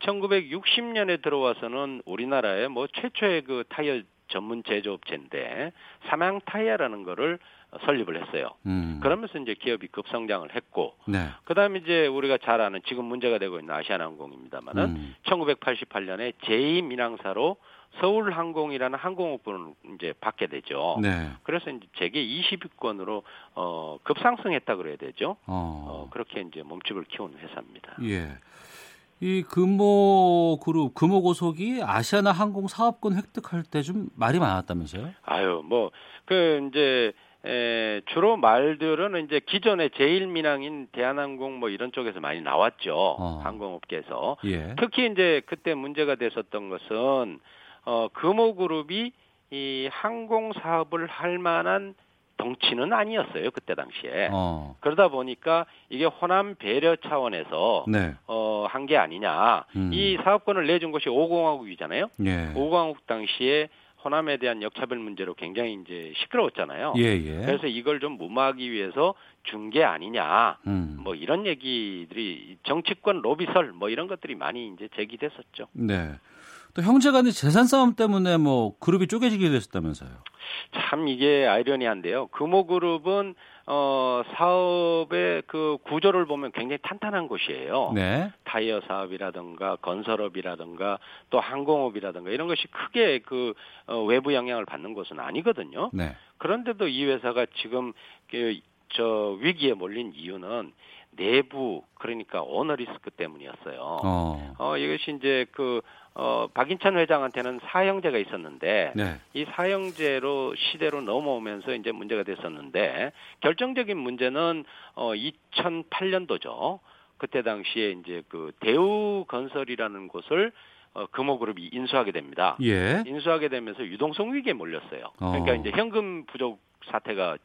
1960년에 들어와서는 우리나라의 뭐 최초의 그 타이어 전문 제조업체인데 삼양 타이어라는 거를 설립을 했어요. 음. 그러면서 이제 기업이 급성장을 했고 네. 그다음에 이제 우리가 잘 아는 지금 문제가 되고 있는 아시아나항공입니다만은 음. 1988년에 제2 민항사로 서울항공이라는 항공업부를 이제 받게 되죠. 네. 그래서 이제 재계 20위권으로 어 급상승했다 그래야 되죠. 어 어. 그렇게 이제 몸집을 키운 회사입니다. 예. 이 금호 그룹 금호 고속이 아시아나 항공 사업권 획득할 때 좀 말이 많았다면서요? 아유 뭐 그 이제 에, 주로 말들은 이제 기존의 제일 민항인 대한항공 뭐 이런 쪽에서 많이 나왔죠. 어. 항공업계에서 예. 특히 이제 그때 문제가 됐었던 것은 어 금호그룹이 이 항공 사업을 할 만한 덩치는 아니었어요 그때 당시에. 어. 그러다 보니까 이게 호남 배려 차원에서 네. 어, 한 게 아니냐. 음. 이 사업권을 내준 것이 오공화국이잖아요. 예. 오공화국 당시에 호남에 대한 역차별 문제로 굉장히 이제 시끄러웠잖아요. 예, 예. 그래서 이걸 좀 무마하기 위해서 준 게 아니냐. 음. 뭐 이런 얘기들이 정치권 로비설 뭐 이런 것들이 많이 이제 제기됐었죠. 네. 또 형제간의 재산 싸움 때문에 뭐 그룹이 쪼개지게 됐었다면서요. 참 이게 아이러니한데요. 금호그룹은 어 사업의 그 구조를 보면 굉장히 탄탄한 곳이에요. 네. 타이어 사업이라든가 건설업이라든가 또 항공업이라든가 이런 것이 크게 그 어, 외부 영향을 받는 곳은 아니거든요. 네. 그런데도 이 회사가 지금 그 저 위기에 몰린 이유는 내부 그러니까 오너 리스크 때문이었어요. 어. 어 이것이 이제 그 어, 박인찬 회장한테는 사형제가 있었는데 네. 이 사형제로 시대로 넘어오면서 이제 문제가 됐었는데 결정적인 문제는 어 2008년도죠. 그때 당시에 이제 그 대우 건설이라는 곳을 어, 금호그룹이 인수하게 됩니다. 예. 인수하게 되면서 유동성 위기에 몰렸어요. 그러니까 어. 이제 현금 부족 사태가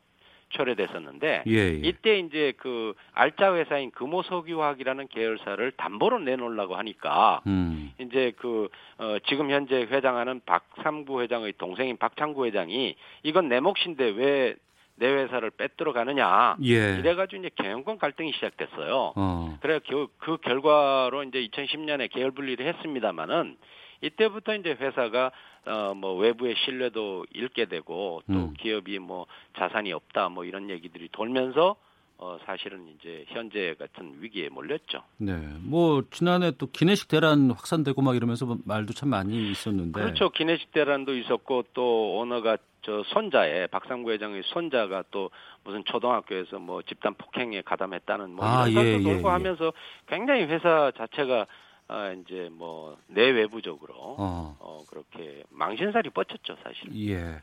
초래됐었는데 예, 예. 이때 이제 그 알짜 회사인 금호석유화학이라는 계열사를 담보로 내놓으려고 하니까 음. 이제 그 어, 지금 현재 회장하는 박삼구 회장의 동생인 박창구 회장이 이건 내 몫인데 왜 내 회사를 빼들어 가느냐 예. 이래가지고 이제 경영권 갈등이 시작됐어요. 어. 그래 그, 그 결과로 이제 2010년에 계열 분리를 했습니다마는 이때부터 이제 회사가 어 뭐 외부의 신뢰도 잃게 되고 또 음. 기업이 뭐 자산이 없다 뭐 이런 얘기들이 돌면서 어 사실은 이제 현재 같은 위기에 몰렸죠. 네. 뭐 지난해 또 기내식 대란 확산되고 막 이러면서 뭐 말도 참 많이 있었는데. 그렇죠. 기내식 대란도 있었고 또 오너가 저 손자의 박상구 회장의 손자가 또 무슨 초등학교에서 뭐 집단 폭행에 가담했다는 뭐 아, 이런 예, 설도 예, 돌고 예. 하면서 굉장히 회사 자체가 아 이제 뭐 내외부적으로 어. 어 그렇게 망신살이 뻗쳤죠 사실. 예.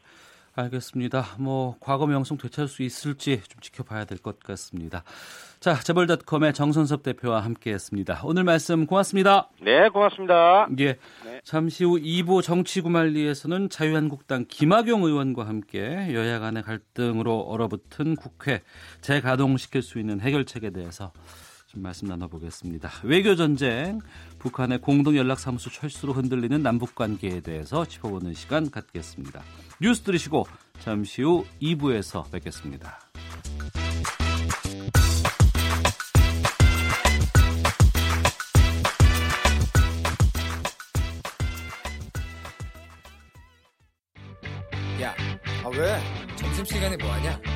알겠습니다. 뭐 과거 명성 되찾을 수 있을지 좀 지켜봐야 될 것 같습니다. 자, 재벌닷컴의 정선섭 대표와 함께했습니다. 오늘 말씀 고맙습니다. 네, 고맙습니다. 예. 네. 잠시 후 2부 정치구말리에서는 자유한국당 김학용 의원과 함께 여야 간의 갈등으로 얼어붙은 국회 재가동시킬 수 있는 해결책에 대해서 좀 말씀 나눠보겠습니다. 외교전쟁, 북한의 공동연락사무소 철수로 흔들리는 남북관계에 대해서 짚어보는 시간 갖겠습니다. 뉴스 들으시고 잠시 후 2부에서 뵙겠습니다. 야, 아 왜? 점심시간에 뭐하냐?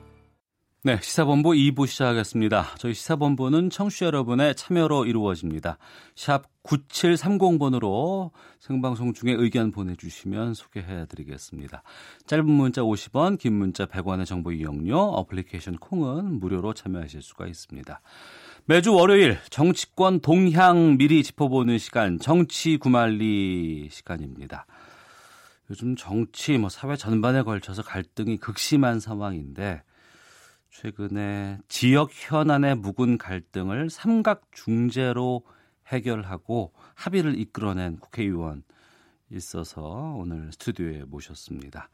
네, 시사본부 2부 시작하겠습니다. 저희 시사본부는 청취자 여러분의 참여로 이루어집니다. 샵 9730번으로 생방송 중에 의견 보내주시면 소개해드리겠습니다. 짧은 문자 50원, 긴 문자 100원의 정보 이용료, 어플리케이션 콩은 무료로 참여하실 수가 있습니다. 매주 월요일 정치권 동향 미리 짚어보는 시간 정치 구말리 시간입니다. 요즘 정치, 뭐 사회 전반에 걸쳐서 갈등이 극심한 상황인데 최근에 지역 현안의 묵은 갈등을 삼각 중재로 해결하고 합의를 이끌어낸 국회의원 있어서 오늘 스튜디오에 모셨습니다.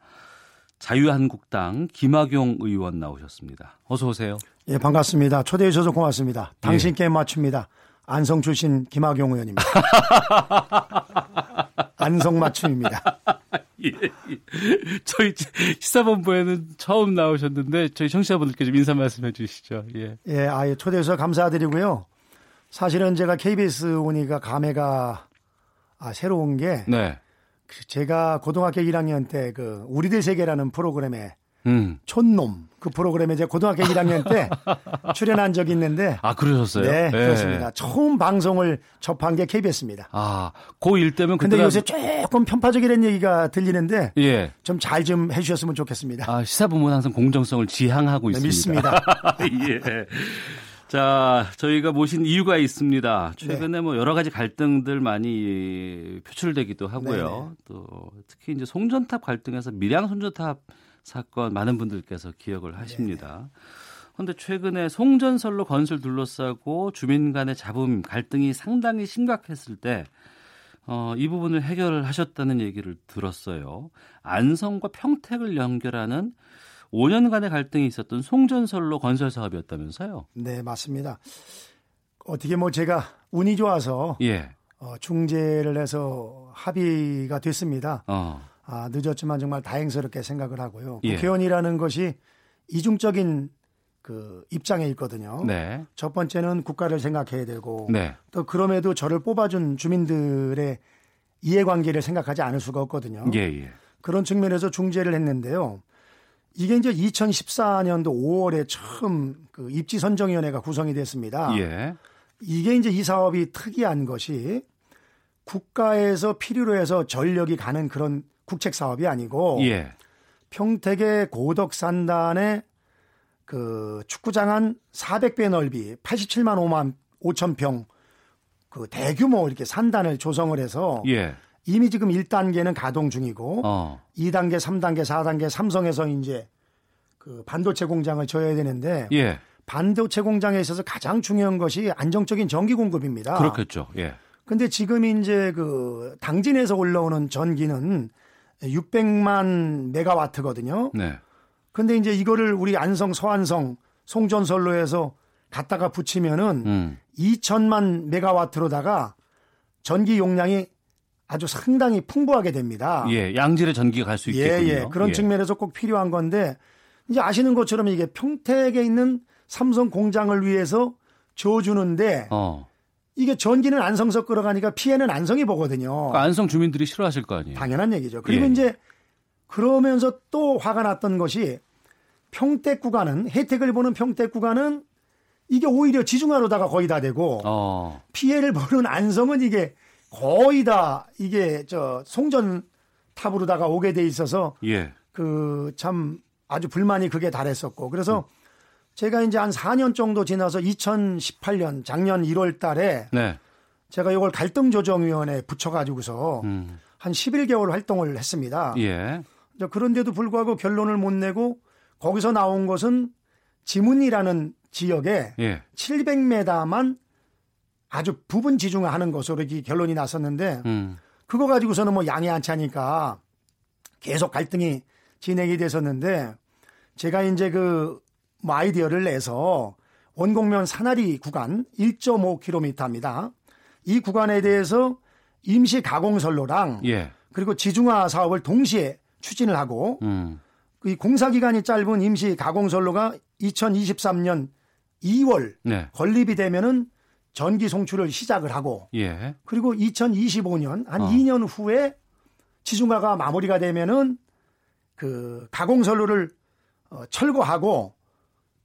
자유한국당 김학용 의원 나오셨습니다. 어서 오세요. 예, 반갑습니다. 초대해 주셔서 고맙습니다. 당신 게임 맞춥니다. 안성 출신 김학용 의원입니다. 안성 맞춤입니다. 예, 예. 저희 시사본부에는 처음 나오셨는데 저희 청취자분들께 좀 인사 말씀해 주시죠. 예. 예, 아예 초대해 주셔서 감사드리고요. 사실은 제가 KBS 오니까 감회가 아, 새로운 게 네. 그 제가 고등학교 1학년 때 그 우리들 세계라는 프로그램에 음. 촌놈 그 프로그램에 제가 고등학교 1학년 때 출연한 적이 있는데 아, 그러셨어요? 네, 예. 그렇습니다. 처음 방송을 접한 게 KBS입니다. 아, 고1 때면 근데 요새 조금 편파적이라는 얘기가 들리는데 예. 좀 잘 좀 해주셨으면 좋겠습니다. 아, 시사부문 항상 공정성을 지향하고 네, 있습니다. 예. 자, 저희가 모신 이유가 있습니다. 최근에 뭐 여러 가지 갈등들 많이 표출되기도 하고요. 또 특히 이제 송전탑 갈등에서 밀양 송전탑 사건 많은 분들께서 기억을 하십니다. 그런데 최근에 송전설로 건설 둘러싸고 주민 간의 잡음 갈등이 상당히 심각했을 때 어, 이 부분을 해결을 하셨다는 얘기를 들었어요. 안성과 평택을 연결하는 5년간의 갈등이 있었던 송전설로 건설 사업이었다면서요? 네, 맞습니다. 어떻게 뭐 제가 운이 좋아서 예. 어, 중재를 해서 합의가 됐습니다. 어. 아, 늦었지만 정말 다행스럽게 생각을 하고요. 예. 국회의원이라는 것이 이중적인 그 입장에 있거든요. 네. 첫 번째는 국가를 생각해야 되고 네. 또 그럼에도 저를 뽑아준 주민들의 이해관계를 생각하지 않을 수가 없거든요. 예, 예. 그런 측면에서 중재를 했는데요. 이게 이제 2014년도 5월에 처음 그 입지 선정위원회가 구성이 됐습니다. 예. 이게 이제 이 사업이 특이한 것이 국가에서 필요로 해서 전력이 가는 그런 국책 사업이 아니고 예. 평택의 고덕산단에 그 축구장 한 400배 넓이 87만 5만 5천 평 그 대규모 이렇게 산단을 조성을 해서 예. 이미 지금 1단계는 가동 중이고 어. 2단계, 3단계, 4단계 삼성에서 이제 그 반도체 공장을 져야 되는데 예. 반도체 공장에 있어서 가장 중요한 것이 안정적인 전기 공급입니다. 그렇겠죠. 예. 근데 지금 이제 그 당진에서 올라오는 전기는 600만 메가와트거든요. 네. 근데 이제 이거를 우리 안성 서안성 송전선로에서 갖다가 붙이면은 음. 2천만 메가와트로다가 전기 용량이 아주 상당히 풍부하게 됩니다. 예. 양질의 전기가 갈 수 있겠군요. 예, 예. 그런 측면에서 꼭 필요한 건데 이제 아시는 것처럼 이게 평택에 있는 삼성 공장을 위해서 줘주는데 어. 이게 전기는 안성서 끌어가니까 피해는 안성이 보거든요. 그러니까 안성 주민들이 싫어하실 거 아니에요. 당연한 얘기죠. 그리고 예. 이제 그러면서 또 화가 났던 것이 평택 구간은 혜택을 보는 평택 구간은 이게 오히려 지중하로다가 거의 다 되고 어. 피해를 보는 안성은 이게 거의 다 이게 저 송전 탑으로다가 오게 돼 있어서 예. 그참 아주 불만이 그게 달했었고 그래서 제가 이제 한 4년 정도 지나서 2018년 작년 1월 달에 네. 제가 이걸 갈등조정위원회에 붙여가지고서 음. 한 11개월 활동을 했습니다. 예. 그런데도 불구하고 결론을 못 내고 거기서 나온 것은 지문이라는 지역에 예. 700m만 아주 부분 지중화하는 것으로 이렇게 결론이 났었는데 음. 그거 가지고서는 뭐 양이 안 차니까 계속 갈등이 진행이 됐었는데 제가 이제 그 뭐 아이디어를 내서 원곡면 사나리 구간 1.5km입니다. 이 구간에 대해서 임시 가공선로랑 예. 그리고 지중화 사업을 동시에 추진을 하고 음. 이 공사 기간이 짧은 임시 가공선로가 2023년 2월 네. 건립이 되면은 전기 송출을 시작을 하고 예. 그리고 2025년 한 어. 2년 후에 지중화가 마무리가 되면은 그 가공선로를 어, 철거하고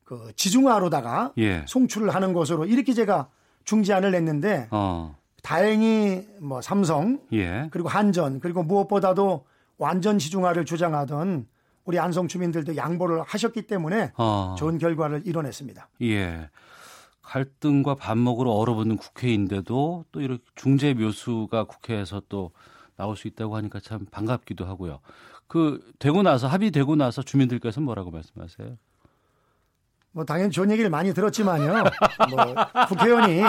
그 지중화로다가 예. 송출을 하는 것으로 이렇게 제가 중지안을 냈는데 어. 다행히 뭐 삼성 예. 그리고 한전 그리고 무엇보다도 완전 지중화를 주장하던 우리 안성 주민들도 양보를 하셨기 때문에 어. 좋은 결과를 이뤄냈습니다. 예. 갈등과 밥 먹으러 얼어붙는 국회인데도 또 이렇게 중재 묘수가 국회에서 또 나올 수 있다고 하니까 참 반갑기도 하고요. 그 되고 나서 합의되고 나서 주민들께서 뭐라고 말씀하세요? 뭐 당연히 좋은 얘기를 많이 들었지만요. 뭐 국회의원이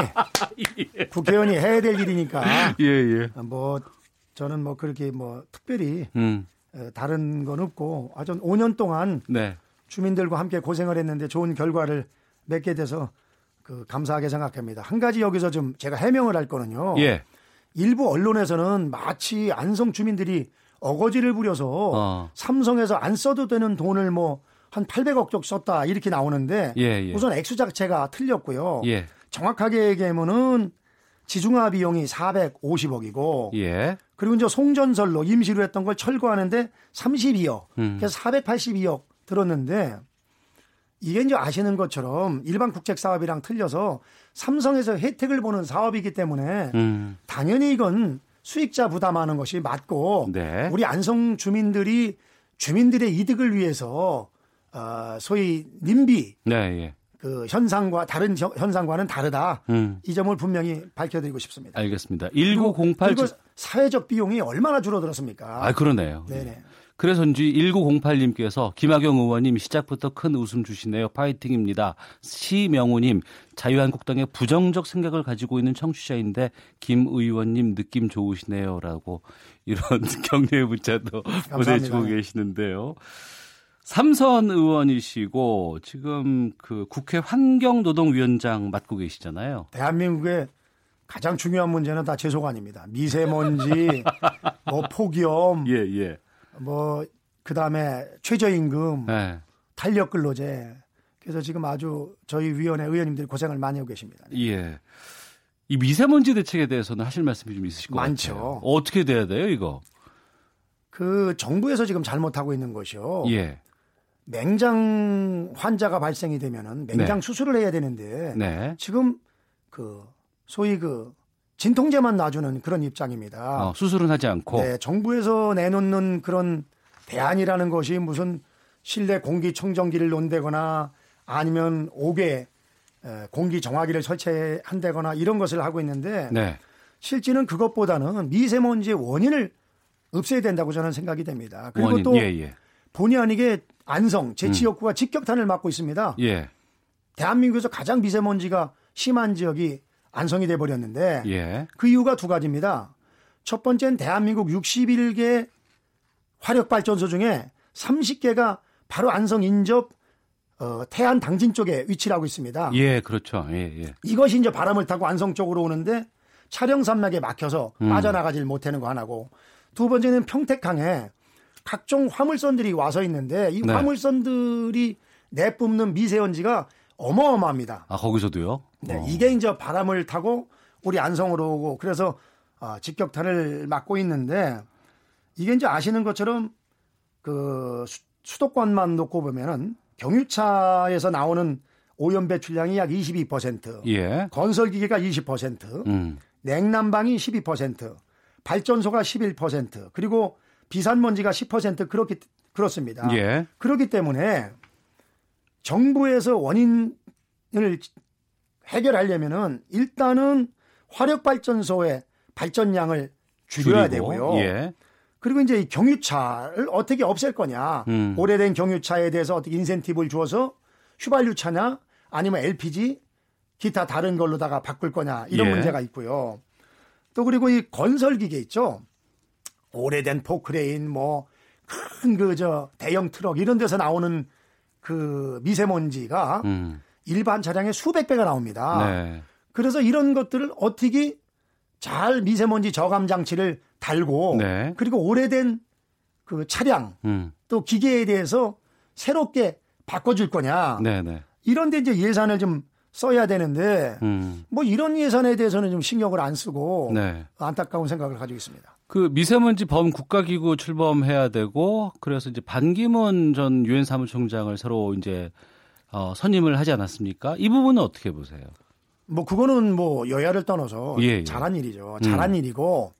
국회의원이 해야 될 일이니까 예, 예. 뭐 저는 뭐 그렇게 뭐 특별히 음. 에, 다른 건 없고 아주 5년 동안 네. 주민들과 함께 고생을 했는데 좋은 결과를 맺게 돼서 그 감사하게 생각합니다. 한 가지 여기서 좀 제가 해명을 할 거는요. 예. 일부 언론에서는 마치 안성 주민들이 어거지를 부려서 어. 삼성에서 안 써도 되는 돈을 뭐 한 800억 쪽 썼다 이렇게 나오는데 예, 예. 우선 액수 자체가 틀렸고요. 예. 정확하게 얘기하면은 지중화 비용이 450억이고 예. 그리고 이제 송전설로 임시로 했던 걸 철거하는데 32억. 음. 그래서 482억 들었는데 이게 이제 아시는 것처럼 일반 국책 사업이랑 틀려서 삼성에서 혜택을 보는 사업이기 때문에 음. 당연히 이건 수익자 부담하는 것이 맞고 네. 우리 안성 주민들이 주민들의 이득을 위해서 어, 소위 님비 네, 예. 그 현상과 다른 현- 현상과는 다르다. 음. 이 점을 분명히 밝혀드리고 싶습니다. 알겠습니다. 1908 그리고 사회적 비용이 얼마나 줄어들었습니까? 아, 그러네요. 네네. 그래서인지 1908님께서 김학영 의원님 시작부터 큰 웃음 주시네요. 파이팅입니다. 시명우님 자유한국당의 부정적 생각을 가지고 있는 청취자인데 김 의원님 느낌 좋으시네요라고 이런 격려의 문자도 보내주고 계시는데요. 삼선 의원이시고 지금 그 국회 환경노동위원장 맡고 계시잖아요. 대한민국의 가장 중요한 문제는 다 재소가 아닙니다. 미세먼지, 뭐 폭염, 예, 예. 뭐 그다음에 최저임금, 네. 탄력 근로제. 그래서 지금 아주 저희 위원회 의원님들이 고생을 많이 하고 계십니다. 예. 이 미세먼지 대책에 대해서는 하실 말씀이 좀 있으실 것 많죠. 같아요. 어떻게 돼야 돼요, 이거? 그 정부에서 지금 잘못하고 있는 것이요. 예. 맹장 환자가 발생이 되면은 맹장 네. 수술을 해야 되는데 네. 지금 그 소위 그 진통제만 놔주는 그런 입장입니다. 어, 수술은 하지 않고. 네, 정부에서 내놓는 그런 대안이라는 것이 무슨 실내 공기청정기를 논다거나 아니면 5개 공기 정화기를 설치한다거나 이런 것을 하고 있는데 네. 실제는 그것보다는 미세먼지의 원인을 없애야 된다고 저는 생각이 됩니다. 그리고 원인, 또 예, 예. 본의 아니게 안성 제치역구가 직격탄을 맞고 있습니다. 예. 대한민국에서 가장 미세먼지가 심한 지역이 안성이 돼 버렸는데 예. 그 이유가 두 가지입니다. 첫 번째는 대한민국 61개 화력 발전소 중에 30개가 바로 안성 인접 어, 태안 당진 쪽에 위치를 하고 있습니다. 예, 그렇죠. 예, 예. 이것이 이제 바람을 타고 안성 쪽으로 오는데 차량 산맥에 막혀서 음. 빠져나가질 못하는 거 하나고 두 번째는 평택항에 각종 화물선들이 와서 있는데 이 네. 화물선들이 내뿜는 미세먼지가 어마어마합니다. 아, 거기서도요? 네, 어. 이게 이제 바람을 타고 우리 안성으로 오고 그래서 어, 직격탄을 맞고 있는데 이게 이제 아시는 것처럼 그 수- 수도권만 놓고 보면은 경유차에서 나오는 오염 배출량이 약 22%, 예. 건설 기계가 20%, 음. 냉난방이 12%, 발전소가 11%, 그리고 비산먼지가 10% 그렇기 그렇습니다. 예. 그렇기 때문에 정부에서 원인을 해결하려면은 일단은 화력 발전소의 발전량을 줄여야 줄이고, 되고요. 예. 그리고 이제 이 경유차를 어떻게 없앨 거냐. 음. 오래된 경유차에 대해서 어떻게 인센티브를 주어서 휘발유차냐 아니면 LPG 기타 다른 걸로다가 바꿀 거냐 이런 예. 문제가 있고요. 또 그리고 이 건설 기계 있죠. 오래된 포크레인 뭐 큰 그 저 대형 트럭 이런 데서 나오는 그 미세먼지가 음. 일반 차량의 수백 배가 나옵니다. 네. 그래서 이런 것들을 어떻게 잘 미세먼지 저감 장치를 달고 네. 그리고 오래된 그 차량 음. 또 기계에 대해서 새롭게 바꿔줄 거냐 네, 네. 이런데 이제 예산을 좀 써야 되는데 음. 뭐 이런 예산에 대해서는 좀 신경을 안 쓰고 네. 안타까운 생각을 가지고 있습니다. 그 미세먼지 범 국가기구 출범해야 되고 그래서 이제 반기문 전 유엔 사무총장을 새로 이제 어, 선임을 하지 않았습니까? 이 부분은 어떻게 보세요? 뭐 그거는 뭐 여야를 떠나서 예, 예. 잘한 일이죠. 잘한 일이고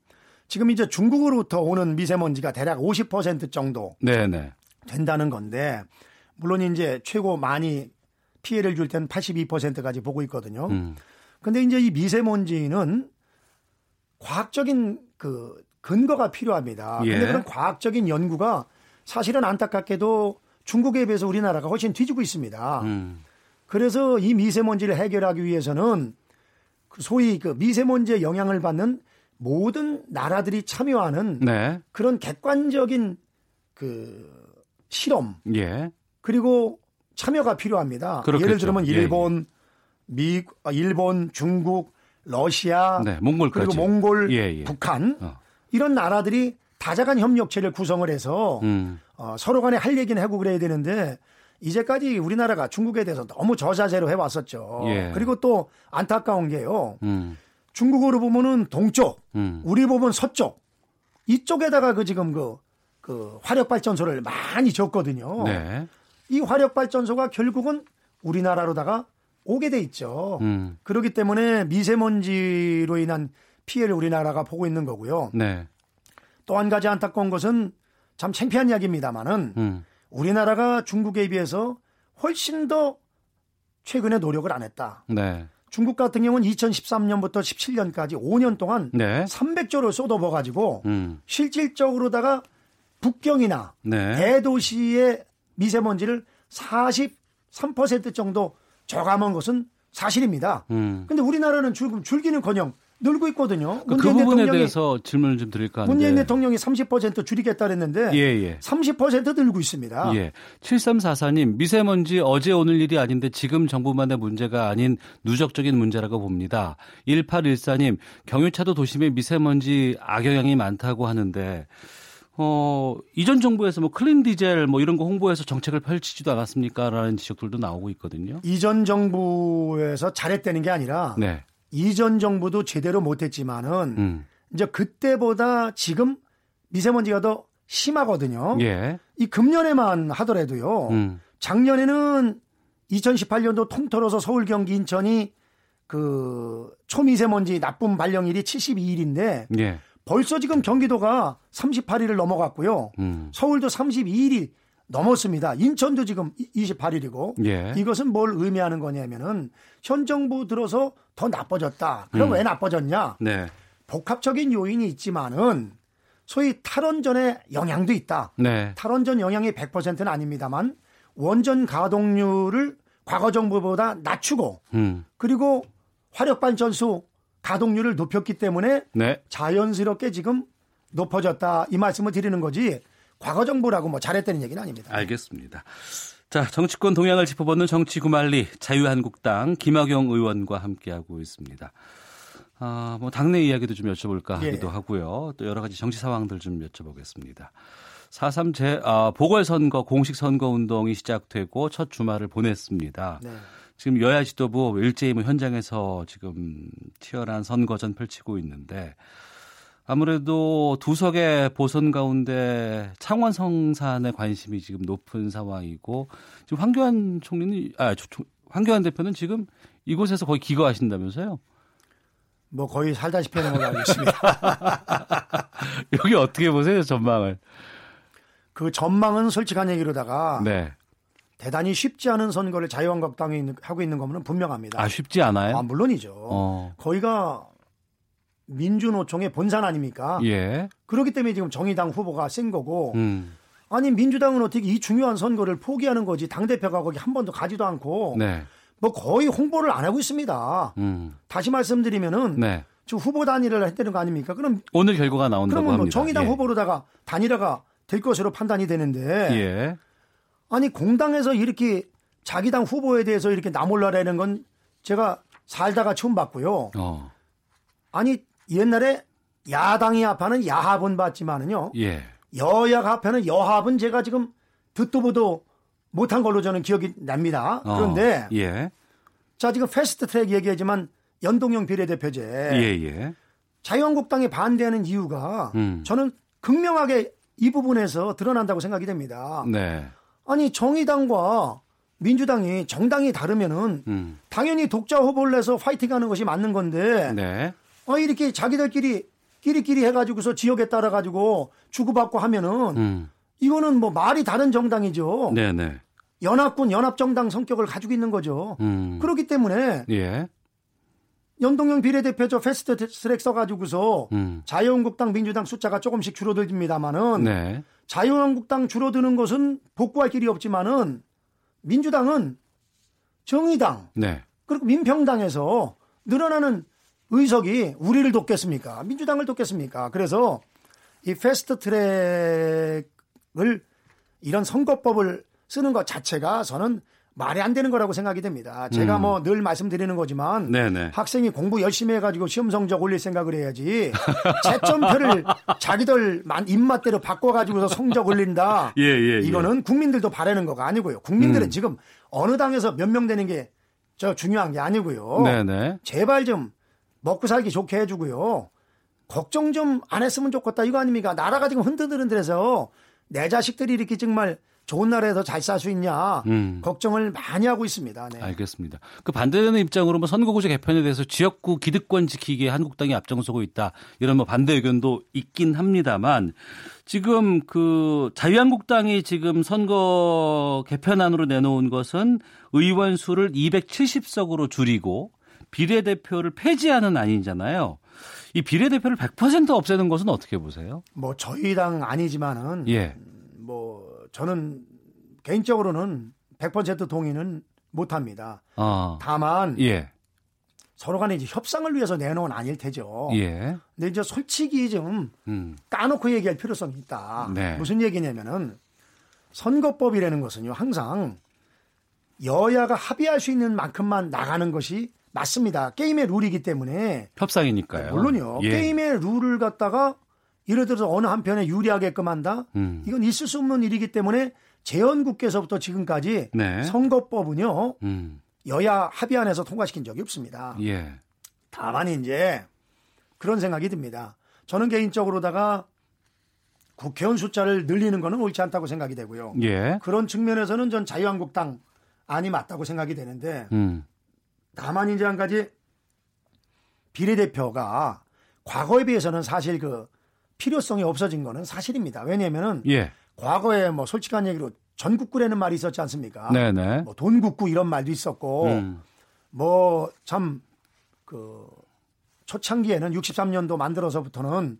지금 이제 중국으로부터 오는 미세먼지가 대략 50% 정도 네, 네. 된다는 건데 물론 이제 최고 많이 피해를 줄 때는 82%까지 보고 있거든요. 음. 근데 이제 이 미세먼지는 과학적인 그 근거가 필요합니다. 예. 근데 그런 과학적인 연구가 사실은 안타깝게도 중국에 비해서 우리나라가 훨씬 뒤지고 있습니다. 음. 그래서 이 미세먼지를 해결하기 위해서는 그 소위 그 미세먼지의 영향을 받는 모든 나라들이 참여하는 네. 그런 객관적인 그 실험 예. 그리고 참여가 필요합니다. 그렇겠죠. 예를 들면 예, 일본, 미, 아, 일본, 중국, 러시아, 네, 몽골까지. 그리고 몽골, 예, 예. 북한 어. 이런 나라들이 다자간 협력체를 구성을 해서 음. 어, 서로 간에 할 얘기는 하고 그래야 되는데 이제까지 우리나라가 중국에 대해서 너무 저자제로 해왔었죠. 예. 그리고 또 안타까운 게요. 음. 중국으로 보면은 동쪽, 음. 우리 보면 서쪽 이쪽에다가 그 지금 그, 그 화력 발전소를 많이 졌거든요. 네. 이 화력 발전소가 결국은 우리나라로다가 오게 돼 있죠. 음. 그렇기 때문에 미세먼지로 인한 피해를 우리나라가 보고 있는 거고요. 네. 또한 가지 안타까운 것은 참 창피한 이야기입니다만은 음. 우리나라가 중국에 비해서 훨씬 더 최근에 노력을 안 했다. 네. 중국 같은 경우는 2013년부터 17년까지 5년 동안 네. 300조를 쏟아부어 가지고 음. 실질적으로다가 북경이나 네. 대도시의 미세먼지를 43% 정도 저감한 것은 사실입니다. 음. 근데 우리나라는 지금 줄기는커녕 늘고 있거든요. 그, 그 부분에 대해서 질문을 좀 드릴까 하는데. 문재인 대통령이 30% 줄이겠다 그랬는데 예, 예. 30% 늘고 있습니다. 예. 7344님, 미세먼지 어제 오늘 일이 아닌데 지금 정부만의 문제가 아닌 누적적인 문제라고 봅니다. 1814님, 경유차도 도심에 미세먼지 악영향이 많다고 하는데 어, 이전 정부에서 뭐 클린 디젤 뭐 이런 거 홍보해서 정책을 펼치지도 않았습니까? 라는 지적들도 나오고 있거든요. 이전 정부에서 잘했다는 게 아니라 네. 이전 정부도 제대로 못했지만은 음. 이제 그때보다 지금 미세먼지가 더 심하거든요. 예. 이 금년에만 하더라도요. 음. 작년에는 2018년도 통틀어서 서울, 경기, 인천이 그 초미세먼지 나쁨 발령일이 72일인데 예. 벌써 지금 경기도가 38일을 넘어갔고요. 음. 서울도 32일이 넘었습니다. 인천도 지금 28일이고 예. 이것은 뭘 의미하는 거냐면은 현 정부 들어서 더 나빠졌다. 그럼 음. 왜 나빠졌냐? 네. 복합적인 요인이 있지만은 소위 탈원전의 영향도 있다. 네. 탈원전 영향이 100%는 아닙니다만 원전 가동률을 과거 정부보다 낮추고 음. 그리고 화력 발전소 가동률을 높였기 때문에 네. 자연스럽게 지금 높아졌다 이 말씀을 드리는 거지 과거 정부라고 뭐 잘했다는 얘기는 아닙니다. 알겠습니다. 자, 정치권 동향을 짚어보는 정치 구말리 자유한국당 김학용 의원과 함께하고 있습니다. 아, 뭐 당내 이야기도 좀 여쭤볼까 예. 하기도 하고요. 또 여러 가지 정치 상황들 좀 여쭤보겠습니다. 4.3 제, 아, 보궐선거 공식 선거 운동이 시작되고 첫 주말을 보냈습니다. 네. 지금 여야 지도부 일제히 뭐 현장에서 지금 치열한 선거전 펼치고 있는데 아무래도 두석의 보선 가운데 창원 성산의 관심이 지금 높은 상황이고 지금 황교안 총리는 아 황교안 대표는 지금 이곳에서 거의 기거하신다면서요? 뭐 거의 살다시피 하는 걸로 알고 있습니다. 여기 어떻게 보세요 전망을? 그 전망은 솔직한 얘기로다가 네. 대단히 쉽지 않은 선거를 자유한국당이 하고 있는 거는 분명합니다. 아 쉽지 않아요? 아, 물론이죠. 어. 거기가 민주노총의 본산 아닙니까? 예. 그렇기 때문에 지금 정의당 후보가 센 거고 음. 아니 민주당은 어떻게 이 중요한 선거를 포기하는 거지 당 대표가 거기 한 번도 가지도 않고 네. 뭐 거의 홍보를 안 하고 있습니다. 음. 다시 말씀드리면은 네. 지금 후보 단일화를 했다는 거 아닙니까? 그럼 오늘 결과가 나온다고 그러면 뭐 합니다. 정의당 예. 후보로다가 단일화가 될 것으로 판단이 되는데 예. 아니 공당에서 이렇게 자기 당 후보에 대해서 이렇게 나몰라라는 건 제가 살다가 처음 봤고요. 어. 아니 옛날에 야당이 합하는 야합은 봤지만은요. 예. 여야가 합하는 여합은 제가 지금 듣도 보도 못한 걸로 저는 기억이 납니다. 어. 그런데 예. 자 지금 패스트 트랙 얘기하지만 연동형 비례대표제 예, 예. 자유한국당이 반대하는 이유가 음. 저는 극명하게 이 부분에서 드러난다고 생각이 됩니다. 네. 아니 정의당과 민주당이 정당이 다르면은 음. 당연히 독자 후보를 내서 파이팅하는 것이 맞는 건데 네. 아 이렇게 자기들끼리 끼리끼리 해가지고서 지역에 따라 가지고 주고받고 하면은 음. 이거는 뭐 말이 다른 정당이죠. 네, 네. 연합군 연합정당 성격을 가지고 있는 거죠. 음. 그렇기 때문에 예. 연동형 비례대표제 패스트 트랙 써가지고서 음. 자유한국당 민주당 숫자가 조금씩 줄어들입니다만은 네. 자유한국당 줄어드는 것은 복구할 길이 없지만은 민주당은 정의당 네. 그리고 민평당에서 늘어나는 의석이 우리를 돕겠습니까? 민주당을 돕겠습니까? 그래서 이 패스트 트랙을 이런 선거법을 쓰는 것 자체가 저는 말이 안 되는 거라고 생각이 됩니다. 제가 음. 뭐늘 말씀드리는 거지만 네네. 학생이 공부 열심히 해가지고 시험 성적 올릴 생각을 해야지 채점표를 자기들 만- 입맛대로 바꿔가지고서 성적 올린다. 예, 예, 예. 이거는 국민들도 바라는 거가 아니고요. 국민들은 음. 지금 어느 당에서 몇 명 되는 게 저 중요한 게 아니고요. 네네. 제발 좀 먹고 살기 좋게 해주고요. 걱정 좀 안 했으면 좋겠다 이거 아닙니까? 나라가 지금 흔들흔들해서 내 자식들이 이렇게 정말 좋은 나라에서 잘 살 수 있냐 음. 걱정을 많이 하고 있습니다. 네. 알겠습니다. 그 반대되는 입장으로 뭐 선거구제 개편에 대해서 지역구 기득권 지키기에 한국당이 앞장서고 있다. 이런 뭐 반대 의견도 있긴 합니다만 지금 그 자유한국당이 지금 선거 개편안으로 내놓은 것은 의원 수를 270석으로 줄이고 비례대표를 폐지하는 안이잖아요. 이 비례대표를 100% 없애는 것은 어떻게 보세요? 뭐 저희 당 아니지만은 예. 뭐 저는 개인적으로는 100% 동의는 못 합니다. 아. 다만 예. 서로 간에 이제 협상을 위해서 내놓은 아닐 테죠. 예. 근데 이제 솔직히 좀 음. 까놓고 얘기할 필요성이 있다. 네. 무슨 얘기냐면은 선거법이라는 것은요, 항상 여야가 합의할 수 있는 만큼만 나가는 것이 맞습니다. 게임의 룰이기 때문에. 협상이니까요. 물론요. 예. 게임의 룰을 갖다가 예를 들어서 어느 한편에 유리하게끔 한다? 음. 이건 있을 수 없는 일이기 때문에 재헌국께서부터 지금까지 네. 선거법은요, 음. 여야 합의안에서 통과시킨 적이 없습니다. 예. 다만 이제 그런 생각이 듭니다. 저는 개인적으로다가 국회의원 숫자를 늘리는 거는 옳지 않다고 생각이 되고요. 예. 그런 측면에서는 전 자유한국당 안이 맞다고 생각이 되는데 음. 다만 이제 한 가지 비례대표가 과거에 비해서는 사실 그 필요성이 없어진 거는 사실입니다. 왜냐면은 예. 과거에 뭐 솔직한 얘기로 전국구라는 말이 있었지 않습니까? 네네. 뭐 돈국구 이런 말도 있었고 음. 뭐참 그 초창기에는 63년도 만들어서부터는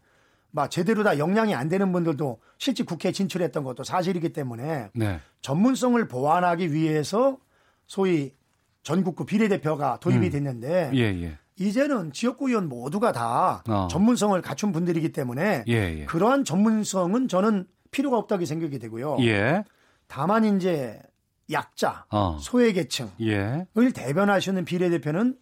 막 제대로 다 역량이 안 되는 분들도 실제 국회에 진출했던 것도 사실이기 때문에 네. 전문성을 보완하기 위해서 소위 전국구 비례대표가 도입이 음. 됐는데 예, 예. 이제는 지역구 의원 모두가 다 어. 전문성을 갖춘 분들이기 때문에 예, 예. 그러한 전문성은 저는 필요가 없다고 생각이 되고요. 예. 다만 이제 약자, 어. 소외계층을 예. 있는 비례대표는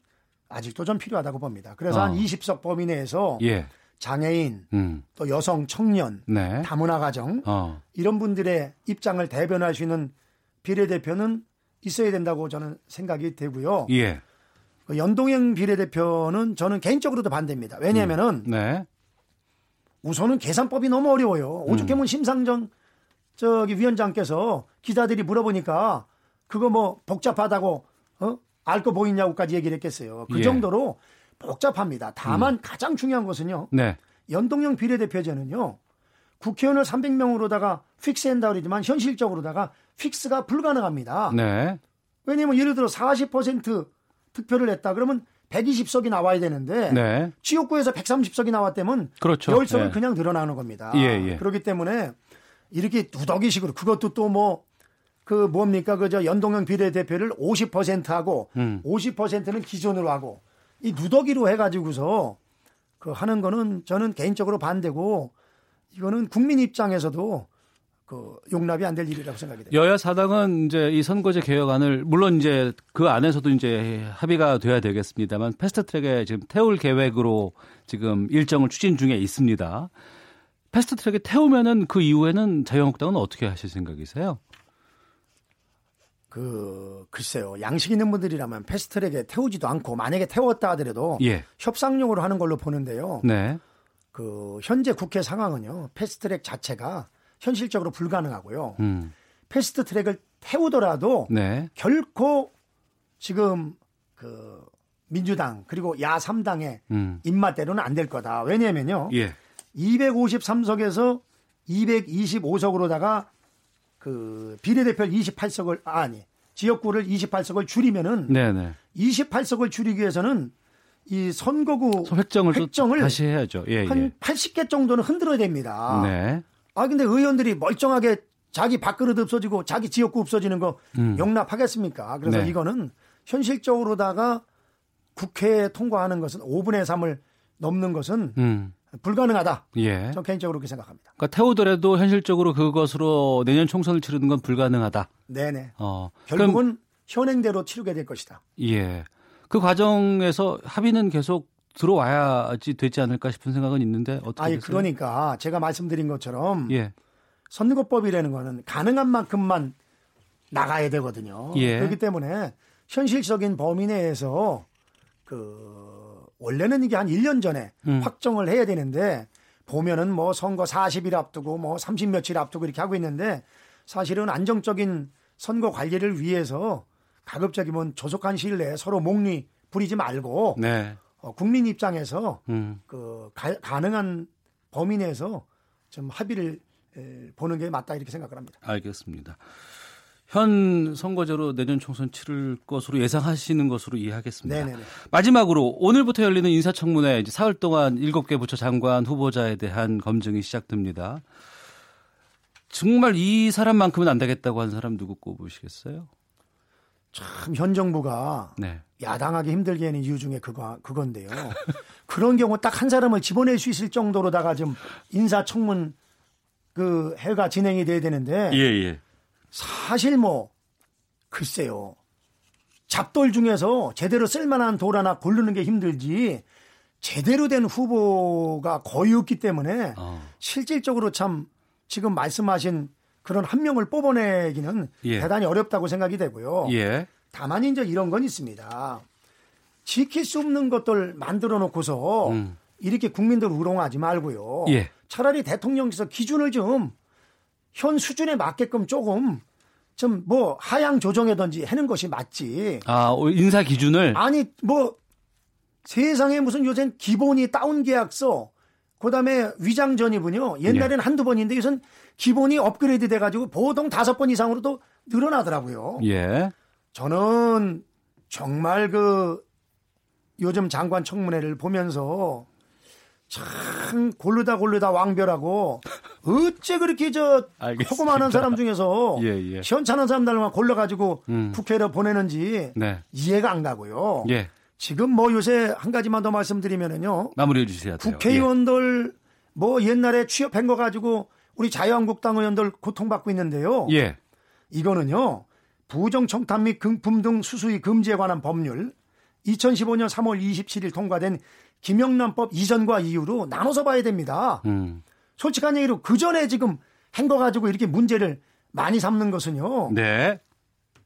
아직도 좀 필요하다고 봅니다. 그래서 어. 한 20석 범위 내에서 예. 장애인, 음. 또 여성, 청년, 네. 다문화 가정 어. 이런 분들의 입장을 대변할 수 있는 비례대표는 있어야 된다고 저는 생각이 되고요. 예. 그 연동형 비례대표는 저는 개인적으로도 반대입니다. 왜냐하면은 네. 우선은 계산법이 너무 어려워요. 음. 오죽하면 심상정 저기 위원장께서 기자들이 물어보니까 그거 뭐 복잡하다고 어? 알 거 보이냐고까지 얘기를 했겠어요. 그 예. 음. 정도로 복잡합니다. 다만 가장 중요한 것은요. 네. 연동형 비례대표제는요. 국회의원을 300명으로다가 픽스한다 그러지만 현실적으로다가 픽스가 불가능합니다. 네. 왜냐면 예를 들어 40% 득표를 했다 그러면 120석이 나와야 되는데 네. 지역구에서 130석이 나왔다면 그렇죠. 열석은 예. 그냥 늘어나는 겁니다. 예, 예. 그렇기 때문에 이렇게 누더기식으로 그것도 또 뭐 그 뭡니까 그저 연동형 비례대표를 50%하고 음. 50%는 기존으로 하고 이 누더기로 해가지고서 그 하는 거는 저는 개인적으로 반대고 이거는 국민 입장에서도 그 용납이 안 될 일이라고 생각이 돼요. 여야 사당은 이제 이 선거제 개혁안을 물론 이제 그 안에서도 이제 합의가 돼야 되겠습니다만 패스트트랙에 지금 태울 계획으로 지금 일정을 추진 중에 있습니다. 패스트트랙에 태우면은 그 이후에는 자유한국당은 어떻게 하실 생각이세요? 그 글쎄요 양식 있는 분들이라면 패스트트랙에 태우지도 않고 만약에 태웠다 하더라도 예. 협상용으로 하는 걸로 보는데요. 네. 그 현재 국회 상황은요 패스트트랙 자체가 현실적으로 불가능하고요. 음. 패스트 트랙을 태우더라도 네. 결코 지금 그 민주당 그리고 야 3당의 음. 입맛대로는 안 될 거다. 왜냐면요. 예. 253석에서 225석으로다가 그 비례대표를 28석을 아니 지역구를 28석을 줄이면은 네, 네. 28석을 줄이기 위해서는 이 선거구 획정을, 또 획정을 다시 해야죠. 예, 한 예. 80개 정도는 흔들어야 됩니다. 네. 아 근데 의원들이 멀쩡하게 자기 밥그릇 없어지고 자기 지역구 없어지는 거 음. 용납하겠습니까? 그래서 네. 이거는 현실적으로다가 국회에 통과하는 것은 5분의 3을 넘는 것은 음. 불가능하다. 예. 저는 개인적으로 그렇게 생각합니다. 그러니까 태우더라도 현실적으로 그것으로 내년 총선을 치르는 건 불가능하다. 네네. 어. 결국은 현행대로 치르게 될 것이다. 예. 그 과정에서 합의는 계속 들어와야지 되지 않을까 싶은 생각은 있는데 어떻게 아니? 그러니까 제가 말씀드린 것처럼 예. 선거법이라는 거는 가능한 만큼만 나가야 되거든요. 예. 그렇기 때문에 현실적인 범위 내에서 그 원래는 이게 한 1년 전에 음. 확정을 해야 되는데 보면은 뭐 선거 40일 앞두고 뭐 30 며칠 앞두고 이렇게 하고 있는데 사실은 안정적인 선거 관리를 위해서 가급적이면 조속한 시일 내에 서로 목리 부리지 말고 네. 어, 국민 입장에서 음. 그 가, 가능한 범위 내에서 좀 합의를 에, 보는 게 맞다 이렇게 생각을 합니다. 알겠습니다. 현 선거제로 내년 총선 치를 것으로 예상하시는 것으로 이해하겠습니다. 네네네. 마지막으로 오늘부터 열리는 인사청문회 이제 사흘 동안 7개 부처 장관 후보자에 대한 검증이 시작됩니다. 정말 이 사람만큼은 안 되겠다고 하는 사람 누구 꼽으시겠어요? 참 현 정부가 네. 야당하기 힘들게 하는 이유 중에 그거 그건데요. 그런 경우 딱 한 사람을 집어낼 수 있을 정도로다가 좀 인사청문 그 해가 진행이 돼야 되는데 예, 예. 사실 뭐 글쎄요. 잡돌 중에서 제대로 쓸만한 돌 하나 고르는 게 힘들지 제대로 된 후보가 거의 없기 때문에 어. 실질적으로 참 지금 말씀하신 그런 한 명을 뽑아내기는 예. 대단히 어렵다고 생각이 되고요. 예. 다만 이제 이런 건 있습니다. 지킬 수 없는 것들 만들어 놓고서 음. 이렇게 국민들 우롱하지 말고요. 예. 차라리 대통령께서 기준을 좀 현 수준에 맞게끔 조금 좀 뭐 하향 조정하든지 하는 것이 맞지. 아, 인사 기준을 아니 뭐 세상에 무슨 요새 기본이 다운 계약서 그다음에 위장 전입은요. 옛날에는 예. 한두 번인데 요즘 기본이 업그레이드 돼 가지고 보통 다섯 번 이상으로도 늘어나더라고요. 예. 저는 정말 그 요즘 장관 청문회를 보면서 참 고르다 고르다 왕별하고 어째 그렇게 저. 호감하는 사람 중에서 예, 예. 시원찮은 사람들만 골라가지고 음. 국회로 보내는지 네. 이해가 안 가고요. 예. 지금 뭐 요새 한 가지만 더 말씀드리면은요. 마무리해 주셔야 돼요. 국회의원들 뭐 옛날에 취업한 거 가지고 우리 자유한국당 의원들 고통받고 있는데요. 예. 예. 이거는요. 부정청탁 및 금품 등 수수의 금지에 관한 법률 2015년 3월 27일 통과된 김영란법 이전과 이후로 나눠서 봐야 됩니다. 음. 솔직한 얘기로 그 전에 지금 한 거 가지고 이렇게 문제를 많이 삼는 것은요. 네.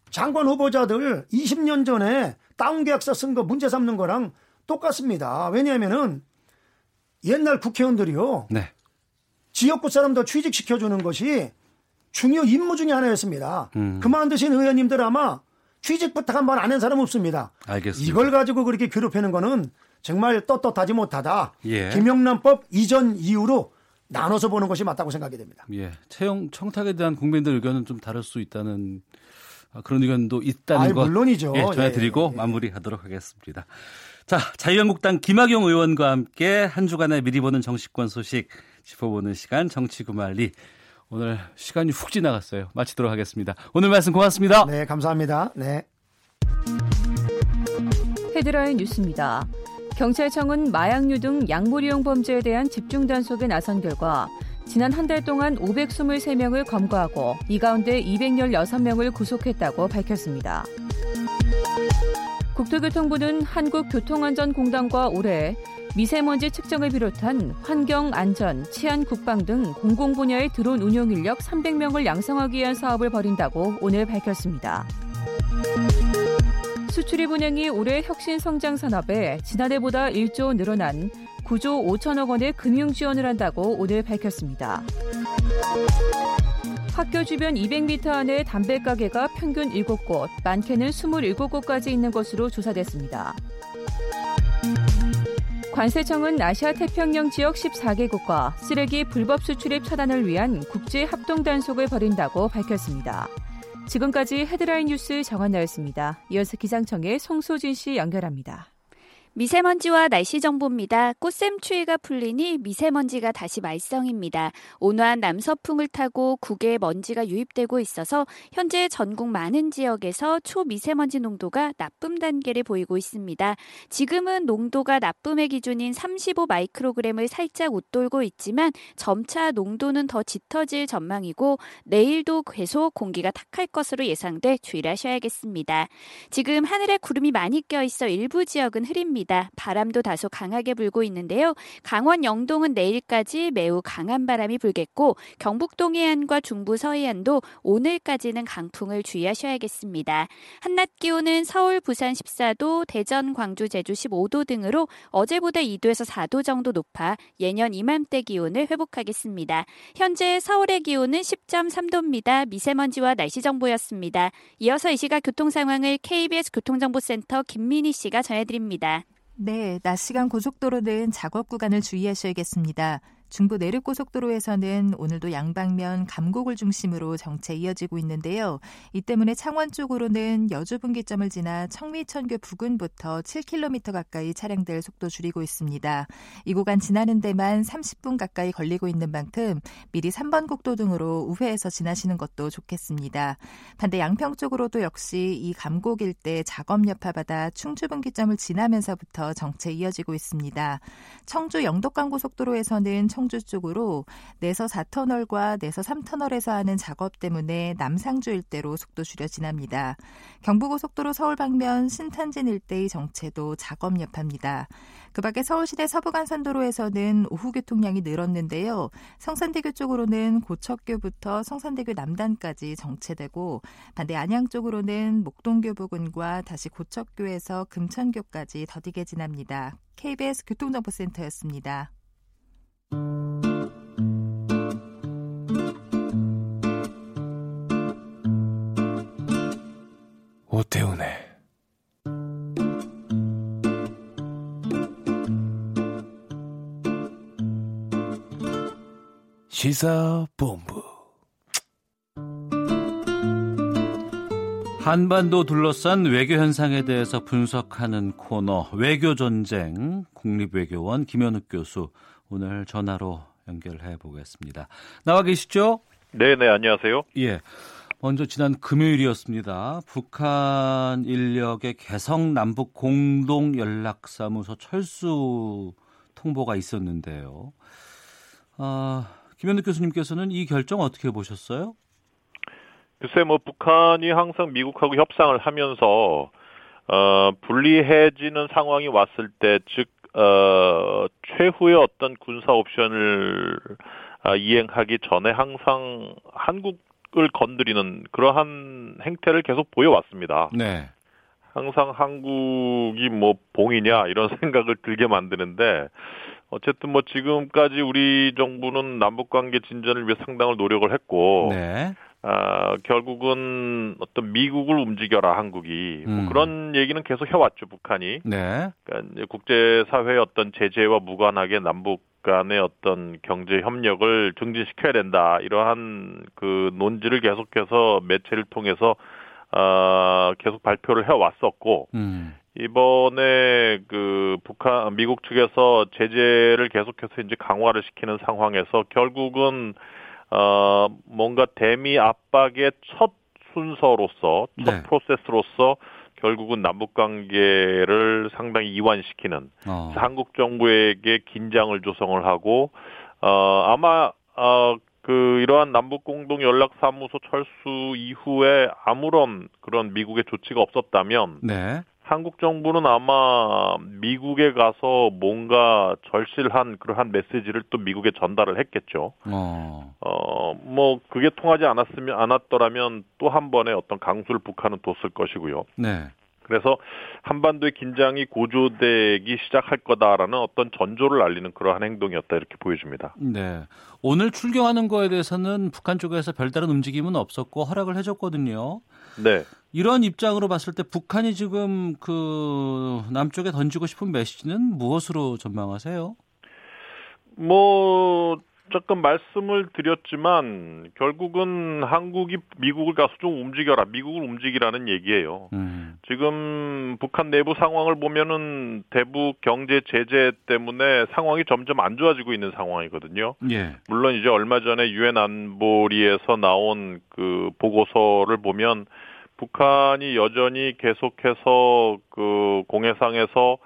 장관 후보자들 20년 전에 다운 계약서 쓴 거 문제 삼는 거랑 똑같습니다. 왜냐하면은 옛날 국회의원들이요. 네. 지역구 사람도 취직시켜주는 것이 중요 임무 중에 하나였습니다. 음. 그만두신 의원님들 아마 취직 부탁 한 번 안 한 사람 없습니다. 알겠습니다. 이걸 가지고 그렇게 괴롭히는 거는 정말 떳떳하지 못하다. 예. 김영란법 이전 이후로 나눠서 보는 것이 맞다고 생각이 됩니다. 예. 채용 청탁에 대한 국민들 의견은 좀 다를 수 있다는 아, 그런 의견도 있다는 아이, 거. 물론이죠. 예, 전해드리고 예, 예. 마무리하도록 하겠습니다. 자, 자유한국당 김학용 의원과 함께 한 주간의 미리 보는 정치권 소식 짚어보는 시간 정치 구말리. 오늘 시간이 훅 지나갔어요. 마치도록 하겠습니다. 오늘 말씀 고맙습니다. 네, 감사합니다. 네. 헤드라인 뉴스입니다. 경찰청은 마약류 등 약물이용 범죄에 대한 집중 단속에 나선 결과 지난 한 달 동안 523명을 검거하고 이 가운데 216명을 구속했다고 밝혔습니다. 국토교통부는 한국교통안전공단과 올해 미세먼지 측정을 비롯한 환경, 안전, 치안, 국방 등 공공 분야의 드론 운용 인력 300명을 양성하기 위한 사업을 벌인다고 오늘 밝혔습니다. 수출입 은행이 올해 혁신 성장 산업에 지난해보다 1조 늘어난 9조 5천억 원의 금융 지원을 한다고 오늘 밝혔습니다. 학교 주변 200m 안에 담배 가게가 평균 7곳, 많게는 27곳까지 있는 것으로 조사됐습니다. 관세청은 아시아 태평양 지역 14개국과 쓰레기 불법 수출입 차단을 위한 국제 합동 단속을 벌인다고 밝혔습니다. 지금까지 헤드라인 뉴스 정한나였습니다. 이어서 기상청의 송소진 씨 연결합니다. 미세먼지와 날씨 정보입니다. 꽃샘 추위가 풀리니 미세먼지가 다시 말썽입니다. 온화한 남서풍을 타고 국외에 먼지가 유입되고 있어서 현재 전국 많은 지역에서 초미세먼지 농도가 나쁨 단계를 보이고 있습니다. 지금은 농도가 나쁨의 기준인 35 마이크로그램을 살짝 웃돌고 있지만 점차 농도는 더 짙어질 전망이고 내일도 계속 공기가 탁할 것으로 예상돼 주의를 하셔야겠습니다. 지금 하늘에 구름이 많이 껴 있어 일부 지역은 흐립니다. 바람도 다소 강하게 불고 있는데요. 강원 영동은 내일까지 매우 강한 바람이 불겠고 경북 동해안과 중부 서해안도 오늘까지는 강풍을 주의하셔야겠습니다. 한낮 기온은 서울, 부산 14도, 대전, 광주, 제주 15도 등으로 어제보다 2도에서 4도 정도 높아 예년 이맘때 기온을 회복하겠습니다. 현재 서울의 기온은 10.3도입니다. 미세먼지와 날씨 정보였습니다. 이어서 이 시각 교통 상황을 KBS 교통정보센터 김민희 씨가 전해드립니다. 네, 낮 시간 고속도로 는 작업 구간을 주의하셔야겠습니다. 중부 내륙고속도로에서는 오늘도 양방면 감곡을 중심으로 정체 이어지고 있는데요. 이 때문에 창원 쪽으로는 여주 분기점을 지나 청미천교 부근부터 7km 가까이 차량들 속도 줄이고 있습니다. 이 구간 지나는 데만 30분 가까이 걸리고 있는 만큼 미리 3번 국도 등으로 우회해서 지나시는 것도 좋겠습니다. 반대 양평 쪽으로도 역시 이 감곡 일대 작업 여파받아 충주 분기점을 지나면서부터 정체 이어지고 있습니다. 청주 영덕간 고속도로에서는 청주 쪽으로 내서 4터널과 내서 3터널에서 하는 작업 때문에 남상주 일대로 속도 줄여 지납니다. 경부고속도로 서울 방면 신탄진 일대의 정체도 작업 여파입니다. 그 밖에 서울시내 서부간선도로에서는 오후 교통량이 늘었는데요. 성산대교 쪽으로는 고척교부터 성산대교 남단까지 정체되고 반대 안양 쪽으로는 목동교 부근과 다시 고척교에서 금천교까지 더디게 지납니다. KBS 교통정보센터였습니다. 오태훈의 시사본부. 한반도 둘러싼 외교 현상에 대해서 분석하는 코너 외교 전쟁 국립외교원 김현욱 교수 오늘 전화로 연결해 보겠습니다. 나와 계시죠? 네, 네, 안녕하세요. 예. 먼저 지난 금요일이었습니다. 북한 인력의 개성 남북 공동 연락사무소 철수 통보가 있었는데요. 아, 김현욱 교수님께서는 이 결정 어떻게 보셨어요? 글쎄 뭐 북한이 항상 미국하고 협상을 하면서 어, 불리해지는 상황이 왔을 때, 즉, 어, 최후의 어떤 군사 옵션을 어, 이행하기 전에 항상 한국을 건드리는 그러한 행태를 계속 보여왔습니다. 네. 항상 한국이 뭐 봉이냐 이런 생각을 들게 만드는데 어쨌든 뭐 지금까지 우리 정부는 남북 관계 진전을 위해 상당을 노력을 했고 네. 아, 결국은 어떤 미국을 움직여라 한국이 뭐 음. 그런 얘기는 계속 해왔죠 북한이. 네. 그러니까 이제 국제 사회의 어떤 제재와 무관하게 남북 간의 어떤 경제 협력을 증진시켜야 된다 이러한 그 논지를 계속해서 매체를 통해서 아, 계속 발표를 해왔었고 음. 이번에 그 북한 미국 측에서 제재를 계속해서 이제 강화를 시키는 상황에서 결국은 어 뭔가 대미 압박의 첫 순서로서 첫 네. 프로세스로서 결국은 남북 관계를 상당히 이완시키는 어. 한국 정부에게 긴장을 조성을 하고 어 아마 어그 이러한 남북 공동 연락 사무소 철수 이후에 아무런 그런 미국의 조치가 없었다면 네. 한국 정부는 아마 미국에 가서 뭔가 절실한 그러한 메시지를 또 미국에 전달을 했겠죠. 어. 어, 뭐 그게 통하지 않았으면 않았더라면 또 한 번의 어떤 강수를 북한은 뒀을 것이고요. 네. 그래서 한반도의 긴장이 고조되기 시작할 거다라는 어떤 전조를 알리는 그러한 행동이었다 이렇게 보여집니다. 네. 오늘 출경하는 거에 대해서는 북한 쪽에서 별다른 움직임은 없었고 허락을 해줬거든요. 네. 이런 입장으로 봤을 때 북한이 지금 그 남쪽에 던지고 싶은 메시지는 무엇으로 전망하세요? 뭐 조금 말씀을 드렸지만 결국은 한국이 미국을 가서 좀 움직여라, 미국을 움직이라는 얘기예요. 음. 지금 북한 내부 상황을 보면은 대북 경제 제재 때문에 상황이 점점 안 좋아지고 있는 상황이거든요. 예. 물론 이제 얼마 전에 유엔 안보리에서 나온 그 보고서를 보면 북한이 여전히 계속해서 그 공해상에서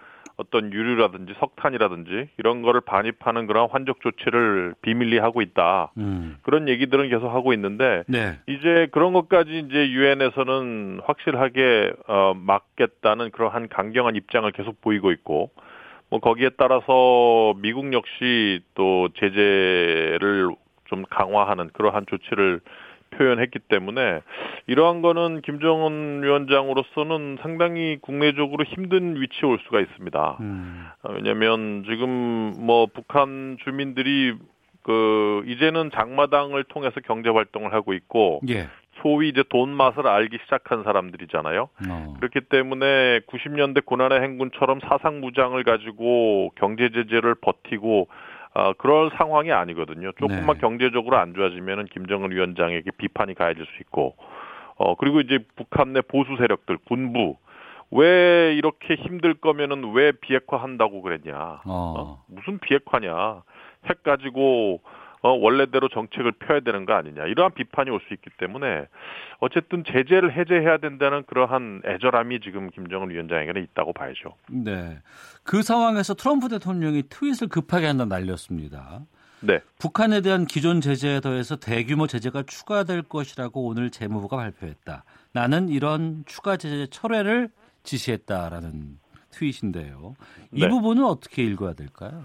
어떤 유류라든지 석탄이라든지 이런 거를 반입하는 그런 환적 조치를 비밀리 하고 있다. 음. 그런 얘기들은 계속 하고 있는데 네. 이제 그런 것까지 이제 유엔에서는 확실하게 어 막겠다는 그러한 강경한 입장을 계속 보이고 있고 뭐 거기에 따라서 미국 역시 또 제재를 좀 강화하는 그러한 조치를 표현했기 때문에 이러한 거는 김정은 위원장으로서는 상당히 국내적으로 힘든 위치에 올 수가 있습니다. 음. 어, 왜냐하면 지금 뭐 북한 주민들이 그 이제는 장마당을 통해서 경제 활동을 하고 있고 예. 소위 이제 돈 맛을 알기 시작한 사람들이잖아요. 어. 그렇기 때문에 90년대 고난의 행군처럼 사상 무장을 가지고 경제 제재를 버티고 아, 어, 그럴 상황이 아니거든요. 조금만 네. 경제적으로 안 좋아지면은 김정은 위원장에게 비판이 가해질 수 있고, 어, 그리고 이제 북한 내 보수 세력들, 군부, 왜 이렇게 힘들 거면은 왜 비핵화 한다고 그랬냐. 어. 무슨 비핵화냐. 핵 가지고 어, 원래대로 정책을 펴야 되는 거 아니냐. 이러한 비판이 올 수 있기 때문에 어쨌든 제재를 해제해야 된다는 그러한 애절함이 지금 김정은 위원장에게는 있다고 봐야죠. 네. 그 상황에서 트럼프 대통령이 트윗을 급하게 한다 날렸습니다. 네. 북한에 대한 기존 제재에 더해서 대규모 제재가 추가될 것이라고 오늘 재무부가 발표했다. 나는 이런 추가 제재 철회를 지시했다라는 트윗인데요. 이 네. 부분은 어떻게 읽어야 될까요?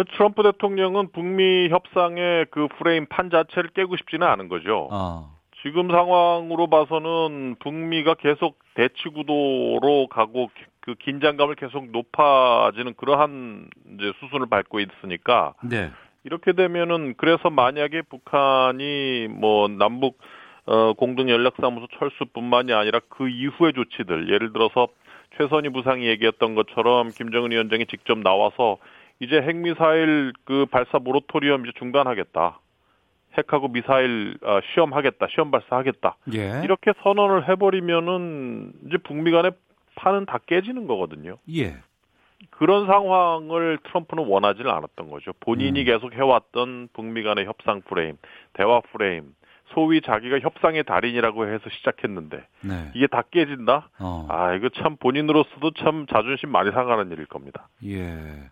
그 트럼프 대통령은 북미 협상의 그 프레임 판 자체를 깨고 싶지는 않은 거죠. 아. 지금 상황으로 봐서는 북미가 계속 대치 구도로 가고 그 긴장감을 계속 높아지는 그러한 이제 수순을 밟고 있으니까 네. 이렇게 되면은 그래서 만약에 북한이 뭐 남북 어 공동 연락사무소 철수뿐만이 아니라 그 이후의 조치들 예를 들어서 최선희 부상이 얘기했던 것처럼 김정은 위원장이 직접 나와서 이제 핵미사일 그 발사 모라토리엄 이제 중단하겠다. 핵하고 미사일 어, 시험하겠다. 시험 발사하겠다. 예. 이렇게 선언을 해버리면은 이제 북미 간의 판은 다 깨지는 거거든요. 예. 그런 상황을 트럼프는 원하지는 않았던 거죠. 본인이 음. 계속 해왔던 북미 간의 협상 프레임, 대화 프레임, 소위 자기가 협상의 달인이라고 해서 시작했는데 네. 이게 다 깨진다? 어. 아 이거 참 본인으로서도 참 자존심 많이 상하는 일일 겁니다. 예.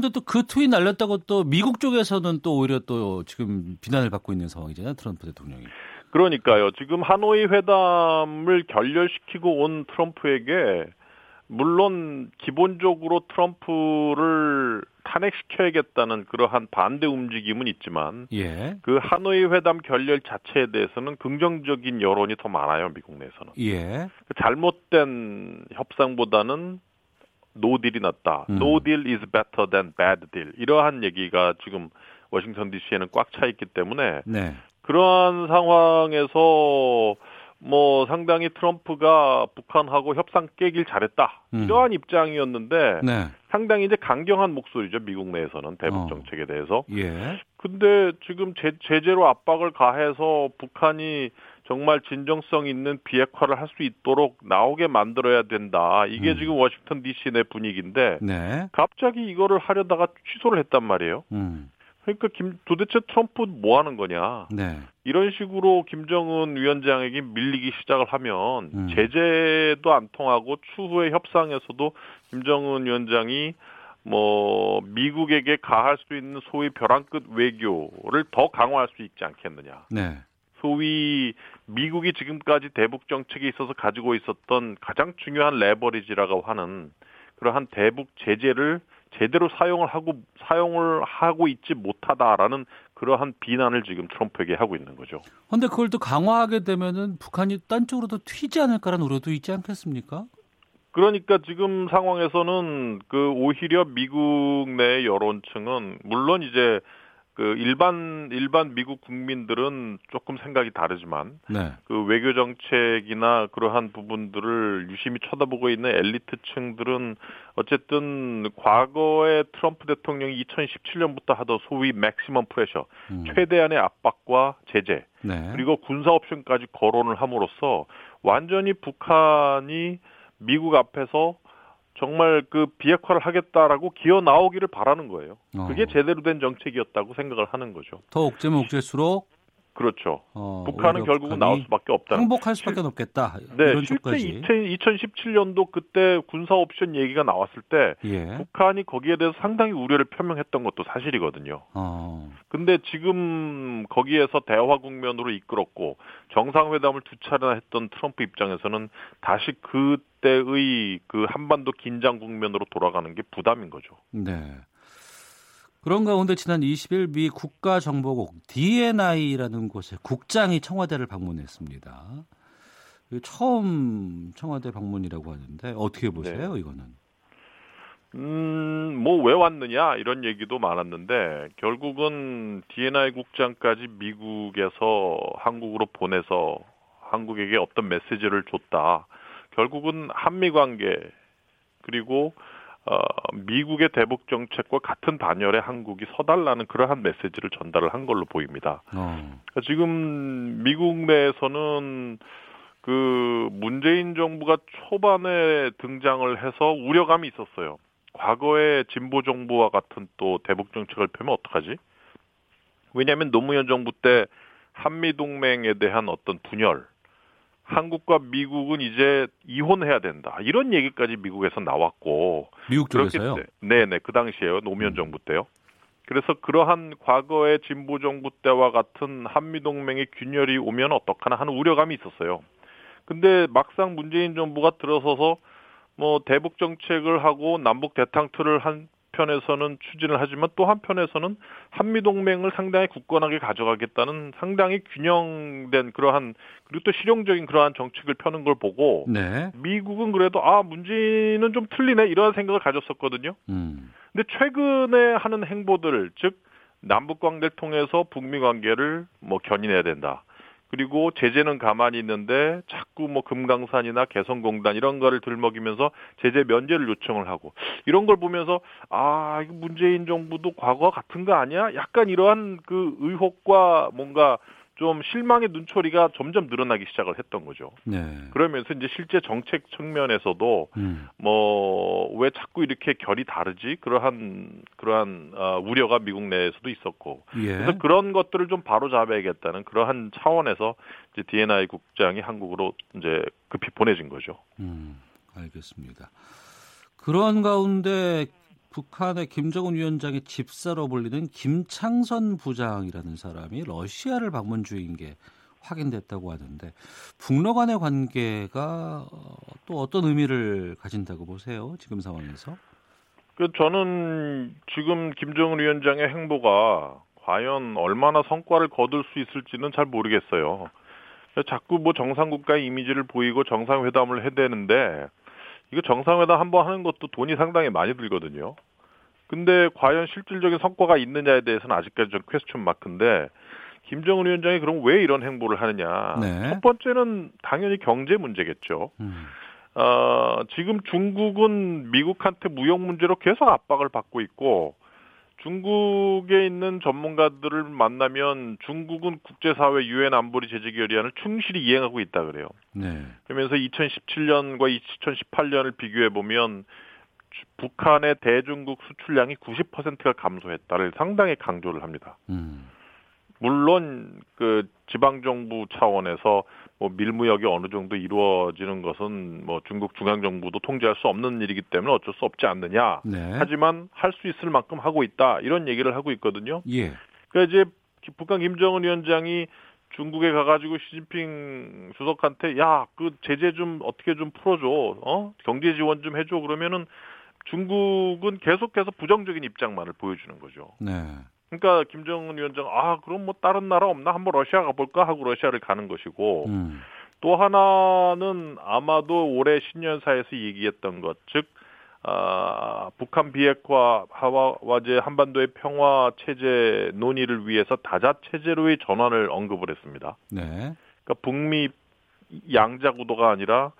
근데 또 그 트윗 날렸다고 또 미국 쪽에서는 또 오히려 또 지금 비난을 받고 있는 상황이잖아요. 트럼프 대통령이. 그러니까요. 지금 하노이 회담을 결렬시키고 온 트럼프에게 물론 기본적으로 트럼프를 탄핵시켜야겠다는 그러한 반대 움직임은 있지만 예. 그 하노이 회담 결렬 자체에 대해서는 긍정적인 여론이 더 많아요 미국 내에서는 예. 그 잘못된 협상보다는 노딜이 낫다. 음. No deal is better than bad deal. 이러한 얘기가 지금 워싱턴 D.C.에는 꽉 차 있기 때문에 네. 그러한 상황에서 뭐 상당히 트럼프가 북한하고 협상 깨길 잘했다. 음. 이러한 입장이었는데 네. 상당히 이제 강경한 목소리죠 미국 내에서는 대북 어. 정책에 대해서. 예. 근데 지금 제, 제재로 압박을 가해서 북한이 정말 진정성 있는 비핵화를 할 수 있도록 나오게 만들어야 된다. 이게 음. 지금 워싱턴 D.C. 내 분위기인데 네. 갑자기 이거를 하려다가 취소를 했단 말이에요. 음. 그러니까 김 도대체 트럼프 뭐 하는 거냐? 네. 이런 식으로 김정은 위원장에게 밀리기 시작을 하면 음. 제재도 안 통하고 추후의 협상에서도 김정은 위원장이 뭐 미국에게 가할 수 있는 소위 벼랑 끝 외교를 더 강화할 수 있지 않겠느냐. 네. 소위 미국이 지금까지 대북 정책에 있어서 가지고 있었던 가장 중요한 레버리지라고 하는 그러한 대북 제재를 제대로 사용을 하고 사용을 하고 있지 못하다라는 그러한 비난을 지금 트럼프에게 하고 있는 거죠. 근데 그걸 또 강화하게 되면은 북한이 딴 쪽으로 더 튀지 않을까라는 우려도 있지 않겠습니까? 그러니까 지금 상황에서는 그 오히려 미국 내 여론층은 물론 이제 그 일반 일반 미국 국민들은 조금 생각이 다르지만 네. 그 외교 정책이나 그러한 부분들을 유심히 쳐다보고 있는 엘리트층들은 어쨌든 과거에 트럼프 대통령이 2017년부터 하던 소위 맥시멈 프레셔 음. 최대한의 압박과 제재 네. 그리고 군사 옵션까지 거론을 함으로써 완전히 북한이 미국 앞에서 정말 그 비핵화를 하겠다라고 기어 나오기를 바라는 거예요. 어. 그게 제대로 된 정책이었다고 생각을 하는 거죠. 더 옥죄면 옥죄수록 그렇죠. 어, 북한은 결국은 나올 수밖에 없다. 항복할 수밖에 없겠다. 네, 실제 쪽까지. 2017년도 그때 군사 옵션 얘기가 나왔을 때 예. 북한이 거기에 대해서 상당히 우려를 표명했던 것도 사실이거든요. 어. 근데 지금 거기에서 대화 국면으로 이끌었고 정상회담을 두 차례나 했던 트럼프 입장에서는 다시 그 때의 그 한반도 긴장 국면으로 돌아가는 게 부담인 거죠. 네. 그런 가운데 지난 20일 미 국가정보국 DNI라는 곳에 국장이 청와대를 방문했습니다. 처음 청와대 방문이라고 하는데 어떻게 보세요, 네. 이거는? 음, 뭐 왜 왔느냐 이런 얘기도 많았는데 결국은 DNI 국장까지 미국에서 한국으로 보내서 한국에게 어떤 메시지를 줬다. 결국은 한미 관계 그리고 어, 미국의 대북 정책과 같은 반열에 한국이 서달라는 그러한 메시지를 전달을 한 걸로 보입니다. 어. 그러니까 지금 미국 내에서는 그 문재인 정부가 초반에 등장을 해서 우려감이 있었어요. 과거의 진보 정부와 같은 또 대북 정책을 펴면 어떡하지? 왜냐하면 노무현 정부 때 한미 동맹에 대한 어떤 분열, 한국과 미국은 이제 이혼해야 된다. 이런 얘기까지 미국에서 나왔고 미국 쪽에서요? 그렇기 때- 네네 그 당시에요 노무현 정부 때요. 그래서 그러한 과거의 진보 정부 때와 같은 한미 동맹의 균열이 오면 어떡하나 하는 우려감이 있었어요. 근데 막상 문재인 정부가 들어서서 뭐 대북 정책을 하고 남북 대탕틀을 한 편에서는 추진을 하지만 또 한편에서는 한미 동맹을 상당히 굳건하게 가져가겠다는 상당히 균형된 그러한 그리고 또 실용적인 그러한 정책을 펴는 걸 보고 네. 미국은 그래도 아 문재인은 좀 틀리네 이런 생각을 가졌었거든요. 음. 근데 최근에 하는 행보들 즉 남북 관계를 통해서 북미 관계를 뭐 견인해야 된다. 그리고 제재는 가만히 있는데 자꾸 뭐 금강산이나 개성공단 이런 거를 들먹이면서 제재 면제를 요청을 하고 이런 걸 보면서 아 이거 문재인 정부도 과거와 같은 거 아니야? 약간 이러한 그 의혹과 뭔가 좀 실망의 눈초리가 점점 늘어나기 시작을 했던 거죠. 네. 그러면서 이제 실제 정책 측면에서도 음. 뭐왜 자꾸 이렇게 결이 다르지 그러한 그러한 어, 우려가 미국 내에서도 있었고 예. 그래서 그런 것들을 좀 바로 잡아야겠다는 그러한 차원에서 이제 D&I 국장이 한국으로 이제 급히 보내진 거죠. 음, 알겠습니다. 그런 가운데 북한의 김정은 위원장의 집사로 불리는 김창선 부장이라는 사람이 러시아를 방문 중인 게 확인됐다고 하는데 북러 간의 관계가 어, 또 어떤 의미를 가진다고 보세요? 지금 상황에서? 그 저는 지금 김정은 위원장의 행보가 과연 얼마나 성과를 거둘 수 있을지는 잘 모르겠어요. 자꾸 뭐 정상국가의 이미지를 보이고 정상회담을 해대는데 이거 정상회담 한 번 하는 것도 돈이 상당히 많이 들거든요. 근데 과연 실질적인 성과가 있느냐에 대해서는 아직까지 좀 퀘스천 마크인데 김정은 위원장이 그럼 왜 이런 행보를 하느냐? 네. 첫 번째는 당연히 경제 문제겠죠. 음. 어, 지금 중국은 미국한테 무역 문제로 계속 압박을 받고 있고 중국에 있는 전문가들을 만나면 중국은 국제사회 유엔 안보리 제재 결의안을 충실히 이행하고 있다 그래요. 네. 그러면서 2017년과 2018년을 비교해 보면 북한의 대중국 수출량이 90%가 감소했다를 상당히 강조를 합니다. 음. 물론 그 지방 정부 차원에서 뭐 밀무역이 어느 정도 이루어지는 것은 뭐 중국 중앙 정부도 통제할 수 없는 일이기 때문에 어쩔 수 없지 않느냐. 네. 하지만 할 수 있을 만큼 하고 있다 이런 얘기를 하고 있거든요. 예. 그러니까 이제 북한 김정은 위원장이 중국에 가가지고 시진핑 주석한테 야 그 제재 좀 어떻게 좀 풀어줘, 어 경제 지원 좀 해줘 그러면은 중국은 계속해서 부정적인 입장만을 보여주는 거죠. 네. 그러니까 김정은 위원장 아 그럼 뭐 다른 나라 없나 한번 러시아 가볼까 하고 러시아를 가는 것이고 음. 또 하나는 아마도 올해 신년사에서 얘기했던 것, 즉 아, 북한 비핵화 하와 와제 한반도의 평화 체제 논의를 위해서 다자 체제로의 전환을 언급을 했습니다. 네. 그러니까 북미 양자 구도가 아니라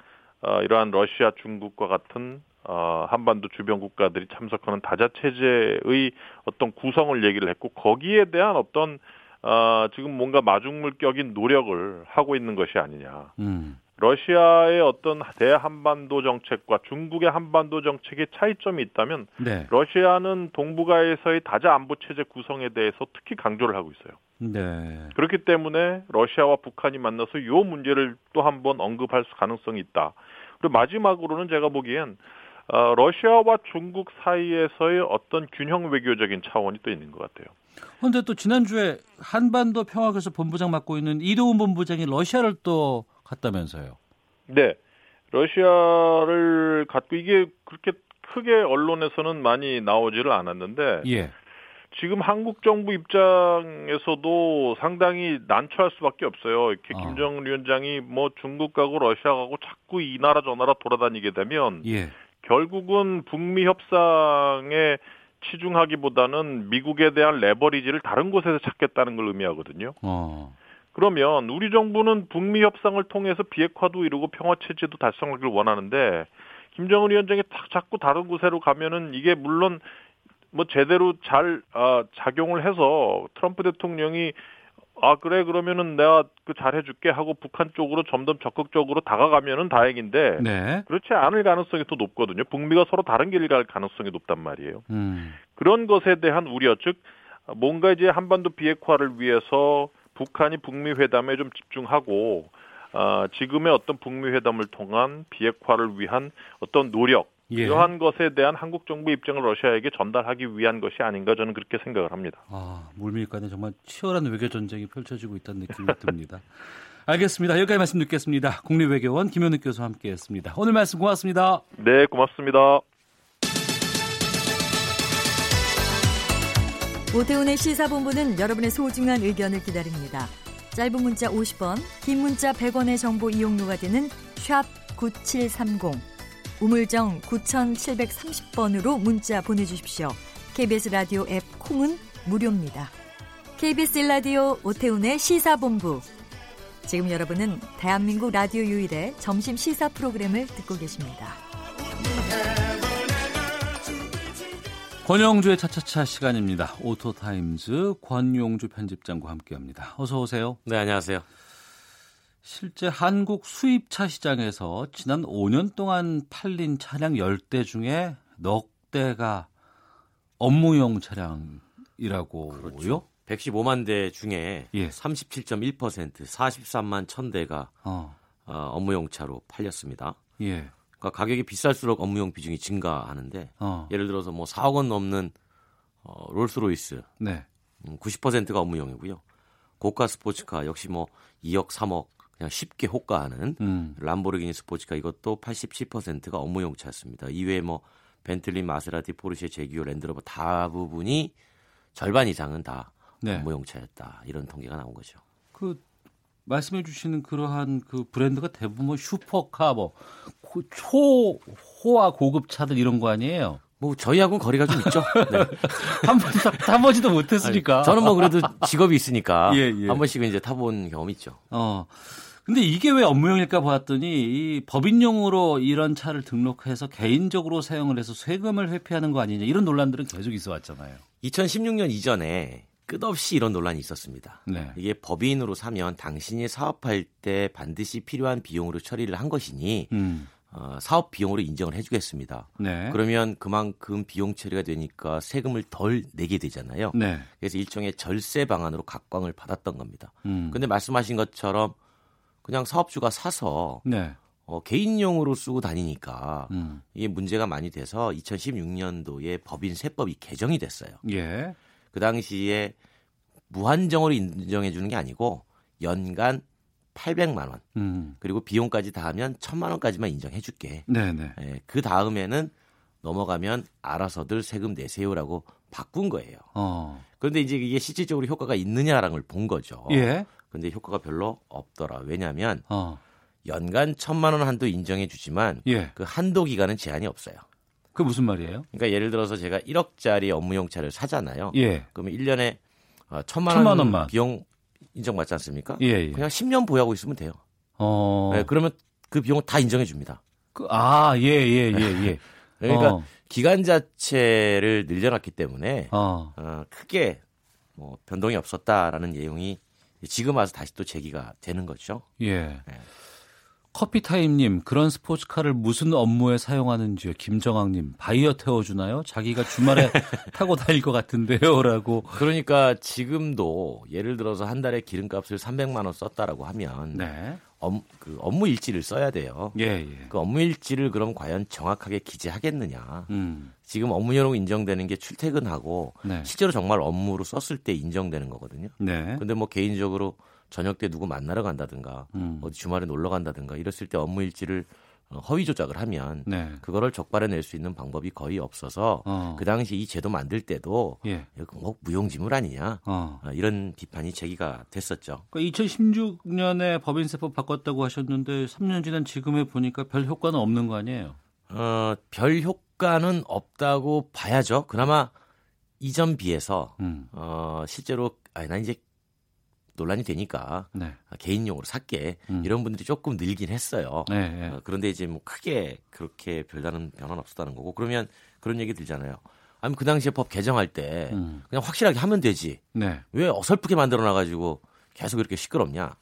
어, 이러한 러시아, 중국과 같은 어, 한반도 주변 국가들이 참석하는 다자 체제의 어떤 구성을 얘기를 했고 거기에 대한 어떤 어, 지금 뭔가 마중물격인 노력을 하고 있는 것이 아니냐. 음. 러시아의 어떤 대한반도 정책과 중국의 한반도 정책의 차이점이 있다면 네. 러시아는 동북아에서의 다자 안보 체제 구성에 대해서 특히 강조를 하고 있어요. 네. 그렇기 때문에 러시아와 북한이 만나서 이 문제를 또 한번 언급할 가능성이 있다. 그리고 마지막으로는 제가 보기엔 어, 러시아와 중국 사이에서의 어떤 균형 외교적인 차원이 또 있는 것 같아요. 그런데 또 지난주에 한반도 평화교섭 본부장 맡고 있는 이도훈 본부장이 러시아를 또 갔다면서요. 네. 러시아를 갖고 이게 그렇게 크게 언론에서는 많이 나오지를 않았는데 예. 지금 한국 정부 입장에서도 상당히 난처할 수밖에 없어요. 이렇게 아. 김정은 위원장이 뭐 중국 가고 러시아 가고 자꾸 이 나라 저 나라 돌아다니게 되면 예. 결국은 북미 협상에 치중하기보다는 미국에 대한 레버리지를 다른 곳에서 찾겠다는 걸 의미하거든요. 어. 그러면 우리 정부는 북미 협상을 통해서 비핵화도 이루고 평화 체제도 달성하기를 원하는데 김정은 위원장이 탁 자꾸 다른 곳으로 가면은 이게 물론 뭐 제대로 잘 아, 작용을 해서 트럼프 대통령이 아 그래 그러면은 내가 그 잘해줄게 하고 북한 쪽으로 점점 적극적으로 다가가면은 다행인데 네. 그렇지 않을 가능성이 더 높거든요. 북미가 서로 다른 길을 갈 가능성이 높단 말이에요. 음. 그런 것에 대한 우려 즉 뭔가 이제 한반도 비핵화를 위해서 북한이 북미 회담에 좀 집중하고 아, 지금의 어떤 북미 회담을 통한 비핵화를 위한 어떤 노력 예. 이러한 것에 대한 한국 정부 입장을 러시아에게 전달하기 위한 것이 아닌가 저는 그렇게 생각을 합니다. 아, 물밀 간에 정말 치열한 외교 전쟁이 펼쳐지고 있다는 느낌이 듭니다. 알겠습니다. 여기까지 말씀 듣겠습니다. 국립외교원 김현욱 교수와 함께했습니다. 오늘 말씀 고맙습니다. 네, 고맙습니다. 오태훈의 시사본부는 여러분의 소중한 의견을 기다립니다. 짧은 문자 50원, 긴 문자 100원의 정보 이용료가 되는 샵 9730, 우물정 9730번으로 문자 보내주십시오. KBS 라디오 앱 콩은 무료입니다. KBS 라디오 오태훈의 시사본부. 지금 여러분은 대한민국 라디오 유일의 점심 시사 프로그램을 듣고 계십니다. 권용주의 차차차 시간입니다. 오토타임즈 권용주 편집장과 함께합니다. 어서 오세요. 네, 안녕하세요. 실제 한국 수입차 시장에서 지난 5년 동안 팔린 차량 10대 중에 넉 대가 업무용 차량이라고요? 그렇죠. 115만 대 중에 예. 37.1% 43만 1000대가 어. 어, 업무용 차로 팔렸습니다. 예. 그러니까 가격이 비쌀수록 업무용 비중이 증가하는데 어. 예를 들어서 뭐 4억 원 넘는 어, 롤스로이스 네. 음, 90%가 업무용이고요. 고가 스포츠카 역시 뭐 2억 3억 그냥 쉽게 호가하는 음. 람보르기니 스포츠카 이것도 87%가 업무용 차였습니다. 이외에 뭐 벤틀리, 마세라티, 포르쉐, 재규어, 랜드로버 대부분이 절반 이상은 다 네. 업무용 차였다. 이런 통계가 나온 거죠. 그 말씀해 주시는 그러한 그 브랜드가 대부분 뭐 슈퍼카 뭐 초호화 고급 차들 이런 거 아니에요? 뭐 저희하고는 거리가 좀 있죠. 네. 한 번도 타보지도 못했으니까. 아니, 저는 뭐 그래도 직업이 있으니까 예, 예. 한 번씩은 이제 타본 경험이 있죠. 어. 근데 이게 왜 업무용일까 봤더니 이 법인용으로 이런 차를 등록해서 개인적으로 사용을 해서 세금을 회피하는 거 아니냐 이런 논란들은 계속 있어 왔잖아요. 2016년 이전에 끝없이 이런 논란이 있었습니다. 네. 이게 법인으로 사면 당신이 사업할 때 반드시 필요한 비용으로 처리를 한 것이니 음. 어, 사업 비용으로 인정을 해주겠습니다. 네. 그러면 그만큼 비용 처리가 되니까 세금을 덜 내게 되잖아요. 네. 그래서 일종의 절세 방안으로 각광을 받았던 겁니다. 음. 근데 말씀하신 것처럼 그냥 사업주가 사서 네. 어, 개인용으로 쓰고 다니니까 음. 이게 문제가 많이 돼서 2016년도에 법인 세법이 개정이 됐어요. 예. 그 당시에 무한정으로 인정해 주는 게 아니고 연간 800만 원 음. 그리고 비용까지 다 하면 1000만 원까지만 인정해 줄게. 네네. 예, 그 다음에는 넘어가면 알아서들 세금 내세요라고 바꾼 거예요. 어. 그런데 이제 이게 실질적으로 효과가 있느냐라는 걸 본 거죠. 예. 근데 효과가 별로 없더라. 왜냐하면 어. 연간 천만 원 한도 인정해 주지만 예. 그 한도 기간은 제한이 없어요. 그 무슨 말이에요? 그러니까 예를 들어서 제가 1억짜리 업무용 차를 사잖아요. 예. 그러면 1년에 어, 천만, 천만 원 원만. 비용 인정받지 않습니까? 예, 예. 그냥 10년 보유하고 있으면 돼요. 어. 네, 그러면 그 비용을 다 인정해 줍니다. 그, 아, 예, 예, 예, 예. 그러니까 어. 기간 자체를 늘려놨기 때문에 어. 어, 크게 뭐 변동이 없었다라는 내용이 지금 와서 다시 또 제기가 되는 거죠. 예. 네. 커피타임님, 그런 스포츠카를 무슨 업무에 사용하는지요? 김정학님, 바이어 태워주나요? 자기가 주말에 타고 다닐 것 같은데요? 라고. 그러니까 지금도 예를 들어서 한 달에 기름값을 300만 원 썼다라고 하면 네. 업, 그 업무 일지를 써야 돼요. 예, 예. 그 업무 일지를 그럼 과연 정확하게 기재하겠느냐? 음. 지금 업무용으로 인정되는 게 출퇴근하고 네. 실제로 정말 업무로 썼을 때 인정되는 거거든요. 네. 근데 뭐 개인적으로 저녁 때 누구 만나러 간다든가 음. 어디 주말에 놀러 간다든가 이랬을 때 업무 일지를 어, 허위 조작을 하면 네. 그거를 적발해 낼 수 있는 방법이 거의 없어서 어. 그 당시 이 제도 만들 때도 예. 뭐 무용지물 아니냐 어. 어, 이런 비판이 제기가 됐었죠. 그러니까 2016년에 법인세법 바꿨다고 하셨는데 3년 지난 지금에 보니까 별 효과는 없는 거 아니에요? 어, 별 효과는 없다고 봐야죠. 그나마 이전 비해서 음. 어, 실제로 아니 난 이제 논란이 되니까 네. 아, 개인용으로 샀게 이런 분들이 조금 늘긴 했어요. 음. 네, 네. 어, 그런데 이제 뭐 크게 그렇게 별다른 변화는 없었다는 거고 그러면 그런 얘기 들잖아요. 아니 그 당시에 법 개정할 때 음. 그냥 확실하게 하면 되지. 네. 왜 어설프게 만들어 놔가지고 계속 이렇게 시끄럽냐?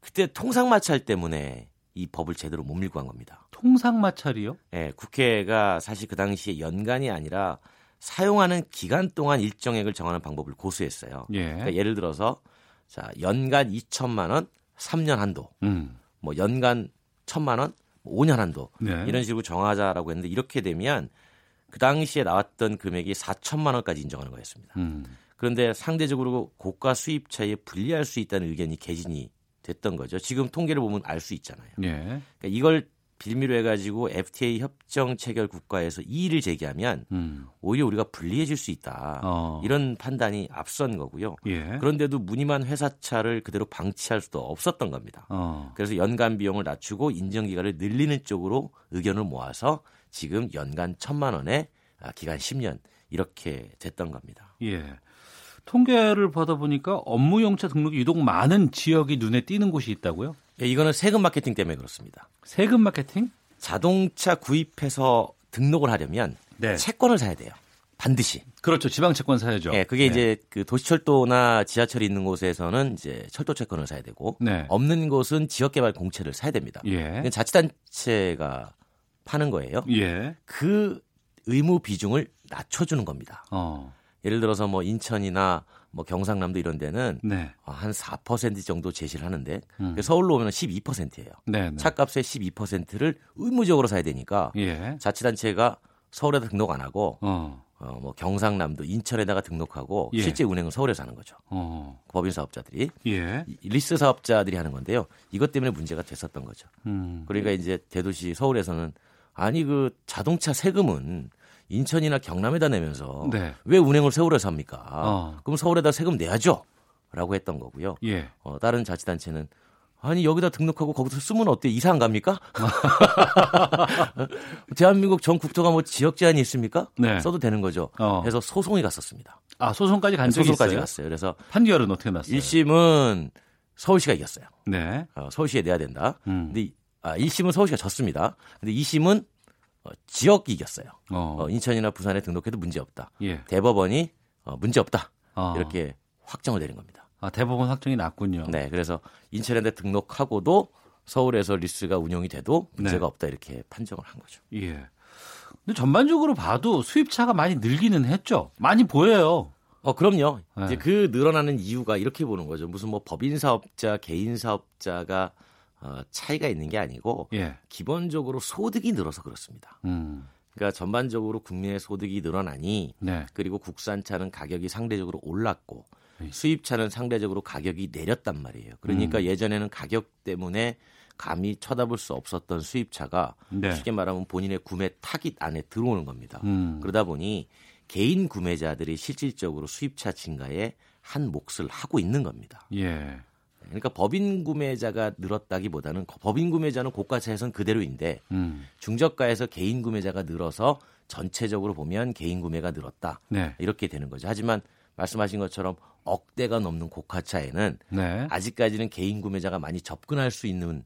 그때 통상 마찰 때문에 이 법을 제대로 못 밀고 한 겁니다. 통상 마찰이요? 예, 국회가 사실 그 당시에 연간이 아니라 사용하는 기간 동안 일정액을 정하는 방법을 고수했어요. 예. 그러니까 예를 들어서 자 연간 2천만 원, 3년 한도, 음. 뭐 연간 1천만 원, 5년 한도 네. 이런 식으로 정하자라고 했는데 이렇게 되면 그 당시에 나왔던 금액이 4천만 원까지 인정하는 거였습니다. 음. 그런데 상대적으로 고가 수입차에 불리할 수 있다는 의견이 개진이 됐던 거죠. 지금 통계를 보면 알 수 있잖아요. 예. 그러니까 이걸 빌미로 해가지고 FTA 협정 체결 국가에서 이의를 제기하면 음. 오히려 우리가 불리해질 수 있다. 어. 이런 판단이 앞선 거고요. 예. 그런데도 무늬만 회사차를 그대로 방치할 수도 없었던 겁니다. 어. 그래서 연간 비용을 낮추고 인정 기간을 늘리는 쪽으로 의견을 모아서 지금 연간 천만 원에 아, 기간 10년 이렇게 됐던 겁니다. 예. 통계를 받아보니까 업무용차 등록이 유독 많은 지역이 눈에 띄는 곳이 있다고요? 예, 이거는 세금 마케팅 때문에 그렇습니다. 세금 마케팅? 자동차 구입해서 등록을 하려면 네. 채권을 사야 돼요. 반드시. 그렇죠. 지방 채권 사야죠. 예, 그게 네. 이제 그 도시철도나 지하철이 있는 곳에서는 이제 철도 채권을 사야 되고 네. 없는 곳은 지역개발 공채를 사야 됩니다. 예. 자치단체가 파는 거예요. 예. 그 의무 비중을 낮춰주는 겁니다. 어. 예를 들어서 뭐 인천이나 뭐 경상남도 이런 데는 네. 한4% 정도 제시를 하는데 음. 서울로 오면 12%예요. 네. 네. 차값의 12%를 의무적으로 사야 되니까 예. 자치단체가 서울에다 등록 안 하고 어. 어, 뭐 경상남도 인천에다가 등록하고 예. 실제 운행은 서울에서 하는 거죠. 어. 법인 사업자들이 예. 이- 리스 사업자들이 하는 건데요. 이것 때문에 문제가 됐었던 거죠. 음. 그러니까 이제 대도시 서울에서는 아니 그 자동차 세금은 인천이나 경남에다 내면서 네. 왜 운행을 서울에서 합니까? 어. 그럼 서울에다 세금 내야죠. 라고 했던 거고요. 예. 어, 다른 자치단체는 아니 여기다 등록하고 거기서 쓰면 어때? 이사 안 갑니까? 대한민국 전 국토가 뭐 지역 제한이 있습니까? 네. 써도 되는 거죠. 어. 그래서 소송이 갔었습니다. 아, 소송까지 간 적이 소송까지 있어요? 갔어요. 그래서 판결은 어떻게 났어요? 1심은 서울시가 이겼어요. 네. 어, 서울시에 내야 된다. 음. 근데 이- 아, 1심은 서울시가 졌습니다. 근데 2심은 어, 지역이 이겼어요. 어. 어, 인천이나 부산에 등록해도 문제 없다. 예. 대법원이 어, 문제 없다. 어. 이렇게 확정을 내린 겁니다. 아, 대법원 확정이 났군요. 네, 그래서 인천에 등록하고도 서울에서 리스가 운영이 돼도 문제가 네. 없다 이렇게 판정을 한 거죠. 예. 근데 전반적으로 봐도 수입차가 많이 늘기는 했죠. 많이 보여요. 어, 그럼요. 네. 이제 그 늘어나는 이유가 이렇게 보는 거죠. 무슨 뭐 법인 사업자, 개인 사업자가 어, 차이가 있는 게 아니고 예. 기본적으로 소득이 늘어서 그렇습니다. 음. 그러니까 전반적으로 국민의 소득이 늘어나니 네. 그리고 국산차는 가격이 상대적으로 올랐고 네. 수입차는 상대적으로 가격이 내렸단 말이에요. 그러니까 음. 예전에는 가격 때문에 감히 쳐다볼 수 없었던 수입차가 네. 쉽게 말하면 본인의 구매 타깃 안에 들어오는 겁니다. 음. 그러다 보니 개인 구매자들이 실질적으로 수입차 증가에 한 몫을 하고 있는 겁니다. 예. 그러니까 법인 구매자가 늘었다기보다는 법인 구매자는 고가차에선 그대로인데 음. 중저가에서 개인 구매자가 늘어서 전체적으로 보면 개인 구매가 늘었다. 네. 이렇게 되는 거죠. 하지만 말씀하신 것처럼 억대가 넘는 고가차에는 네. 아직까지는 개인 구매자가 많이 접근할 수 있는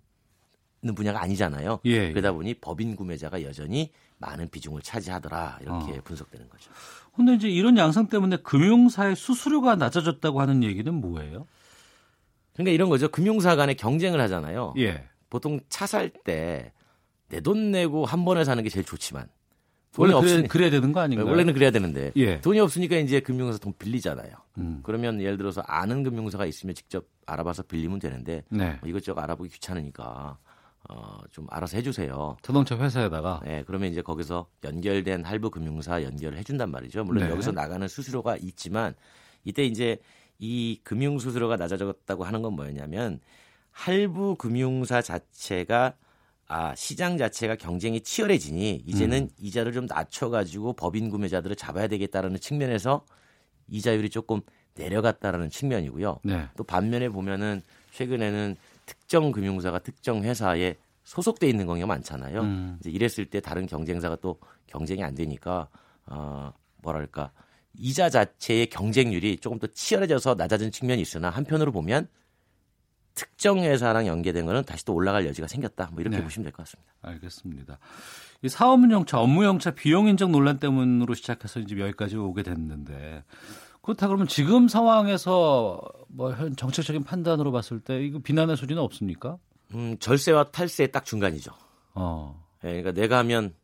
분야가 아니잖아요. 예, 그러다 보니 법인 구매자가 여전히 많은 비중을 차지하더라 이렇게 어. 분석되는 거죠. 근데 이제 이런 양상 때문에 금융사의 수수료가 낮아졌다고 하는 얘기는 뭐예요? 그러니까 이런 거죠. 금융사 간에 경쟁을 하잖아요. 예. 보통 차 살 때 내 돈 내고 한 번에 사는 게 제일 좋지만 돈이 원래 그래, 없으니 그래 야 되는 거 아닌가요? 원래는 그래야 되는데 예. 돈이 없으니까 이제 금융사 돈 빌리잖아요. 음. 그러면 예를 들어서 아는 금융사가 있으면 직접 알아봐서 빌리면 되는데 네. 뭐 이것저것 알아보기 귀찮으니까 어, 좀 알아서 해주세요. 자동차 회사에다가 네, 그러면 이제 거기서 연결된 할부 금융사 연결을 해준단 말이죠. 물론 네. 여기서 나가는 수수료가 있지만 이때 이제 이 금융 수수료가 낮아졌다고 하는 건 뭐였냐면 할부 금융사 자체가 아 시장 자체가 경쟁이 치열해지니 이제는 음. 이자를 좀 낮춰가지고 법인 구매자들을 잡아야 되겠다라는 측면에서 이자율이 조금 내려갔다라는 측면이고요. 네. 또 반면에 보면은 최근에는 특정 금융사가 특정 회사에 소속돼 있는 경우가 많잖아요. 음. 이제 이랬을 때 다른 경쟁사가 또 경쟁이 안 되니까 어 뭐랄까 이자 자체의 경쟁률이 조금 더 치열해져서 낮아진 측면이 있으나 한편으로 보면 특정 회사랑 연계된 거는 다시 또 올라갈 여지가 생겼다. 뭐 이렇게 네. 보시면 될 것 같습니다. 알겠습니다. 이 사업운영차, 업무용차 비용 인정 논란 때문으로 시작해서 이제 여기까지 오게 됐는데 그렇다 그러면 지금 상황에서 뭐 현 정책적인 판단으로 봤을 때 이거 비난의 소지는 없습니까? 음, 절세와 탈세의 딱 중간이죠. 어. 예, 그러니까 내가 하면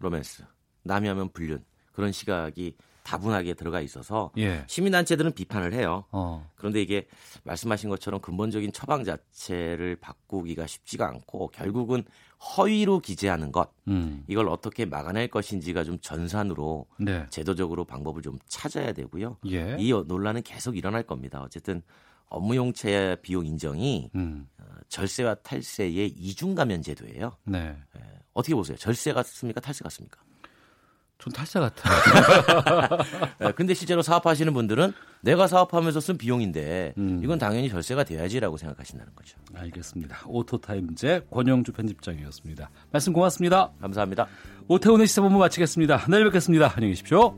로맨스, 남이 하면 불륜 그런 시각이 다분하게 들어가 있어서 예. 시민단체들은 비판을 해요. 어. 그런데 이게 말씀하신 것처럼 근본적인 처방 자체를 바꾸기가 쉽지가 않고 결국은 허위로 기재하는 것 음. 이걸 어떻게 막아낼 것인지가 좀 전산으로 네. 제도적으로 방법을 좀 찾아야 되고요. 예. 이 논란은 계속 일어날 겁니다. 어쨌든 업무용차 비용 인정이 음. 어, 절세와 탈세의 이중가면 제도예요. 네. 어떻게 보세요? 절세 같습니까? 탈세 같습니까? 전 탈세 같아요. 예, 근데 실제로 사업하시는 분들은 내가 사업하면서 쓴 비용인데 음. 이건 당연히 절세가 돼야지라고 생각하신다는 거죠. 알겠습니다. 오토타임즈 권영주 편집장이었습니다. 말씀 고맙습니다. 감사합니다. 오태훈의 시사본부 마치겠습니다. 내일 뵙겠습니다. 안녕히 계십시오.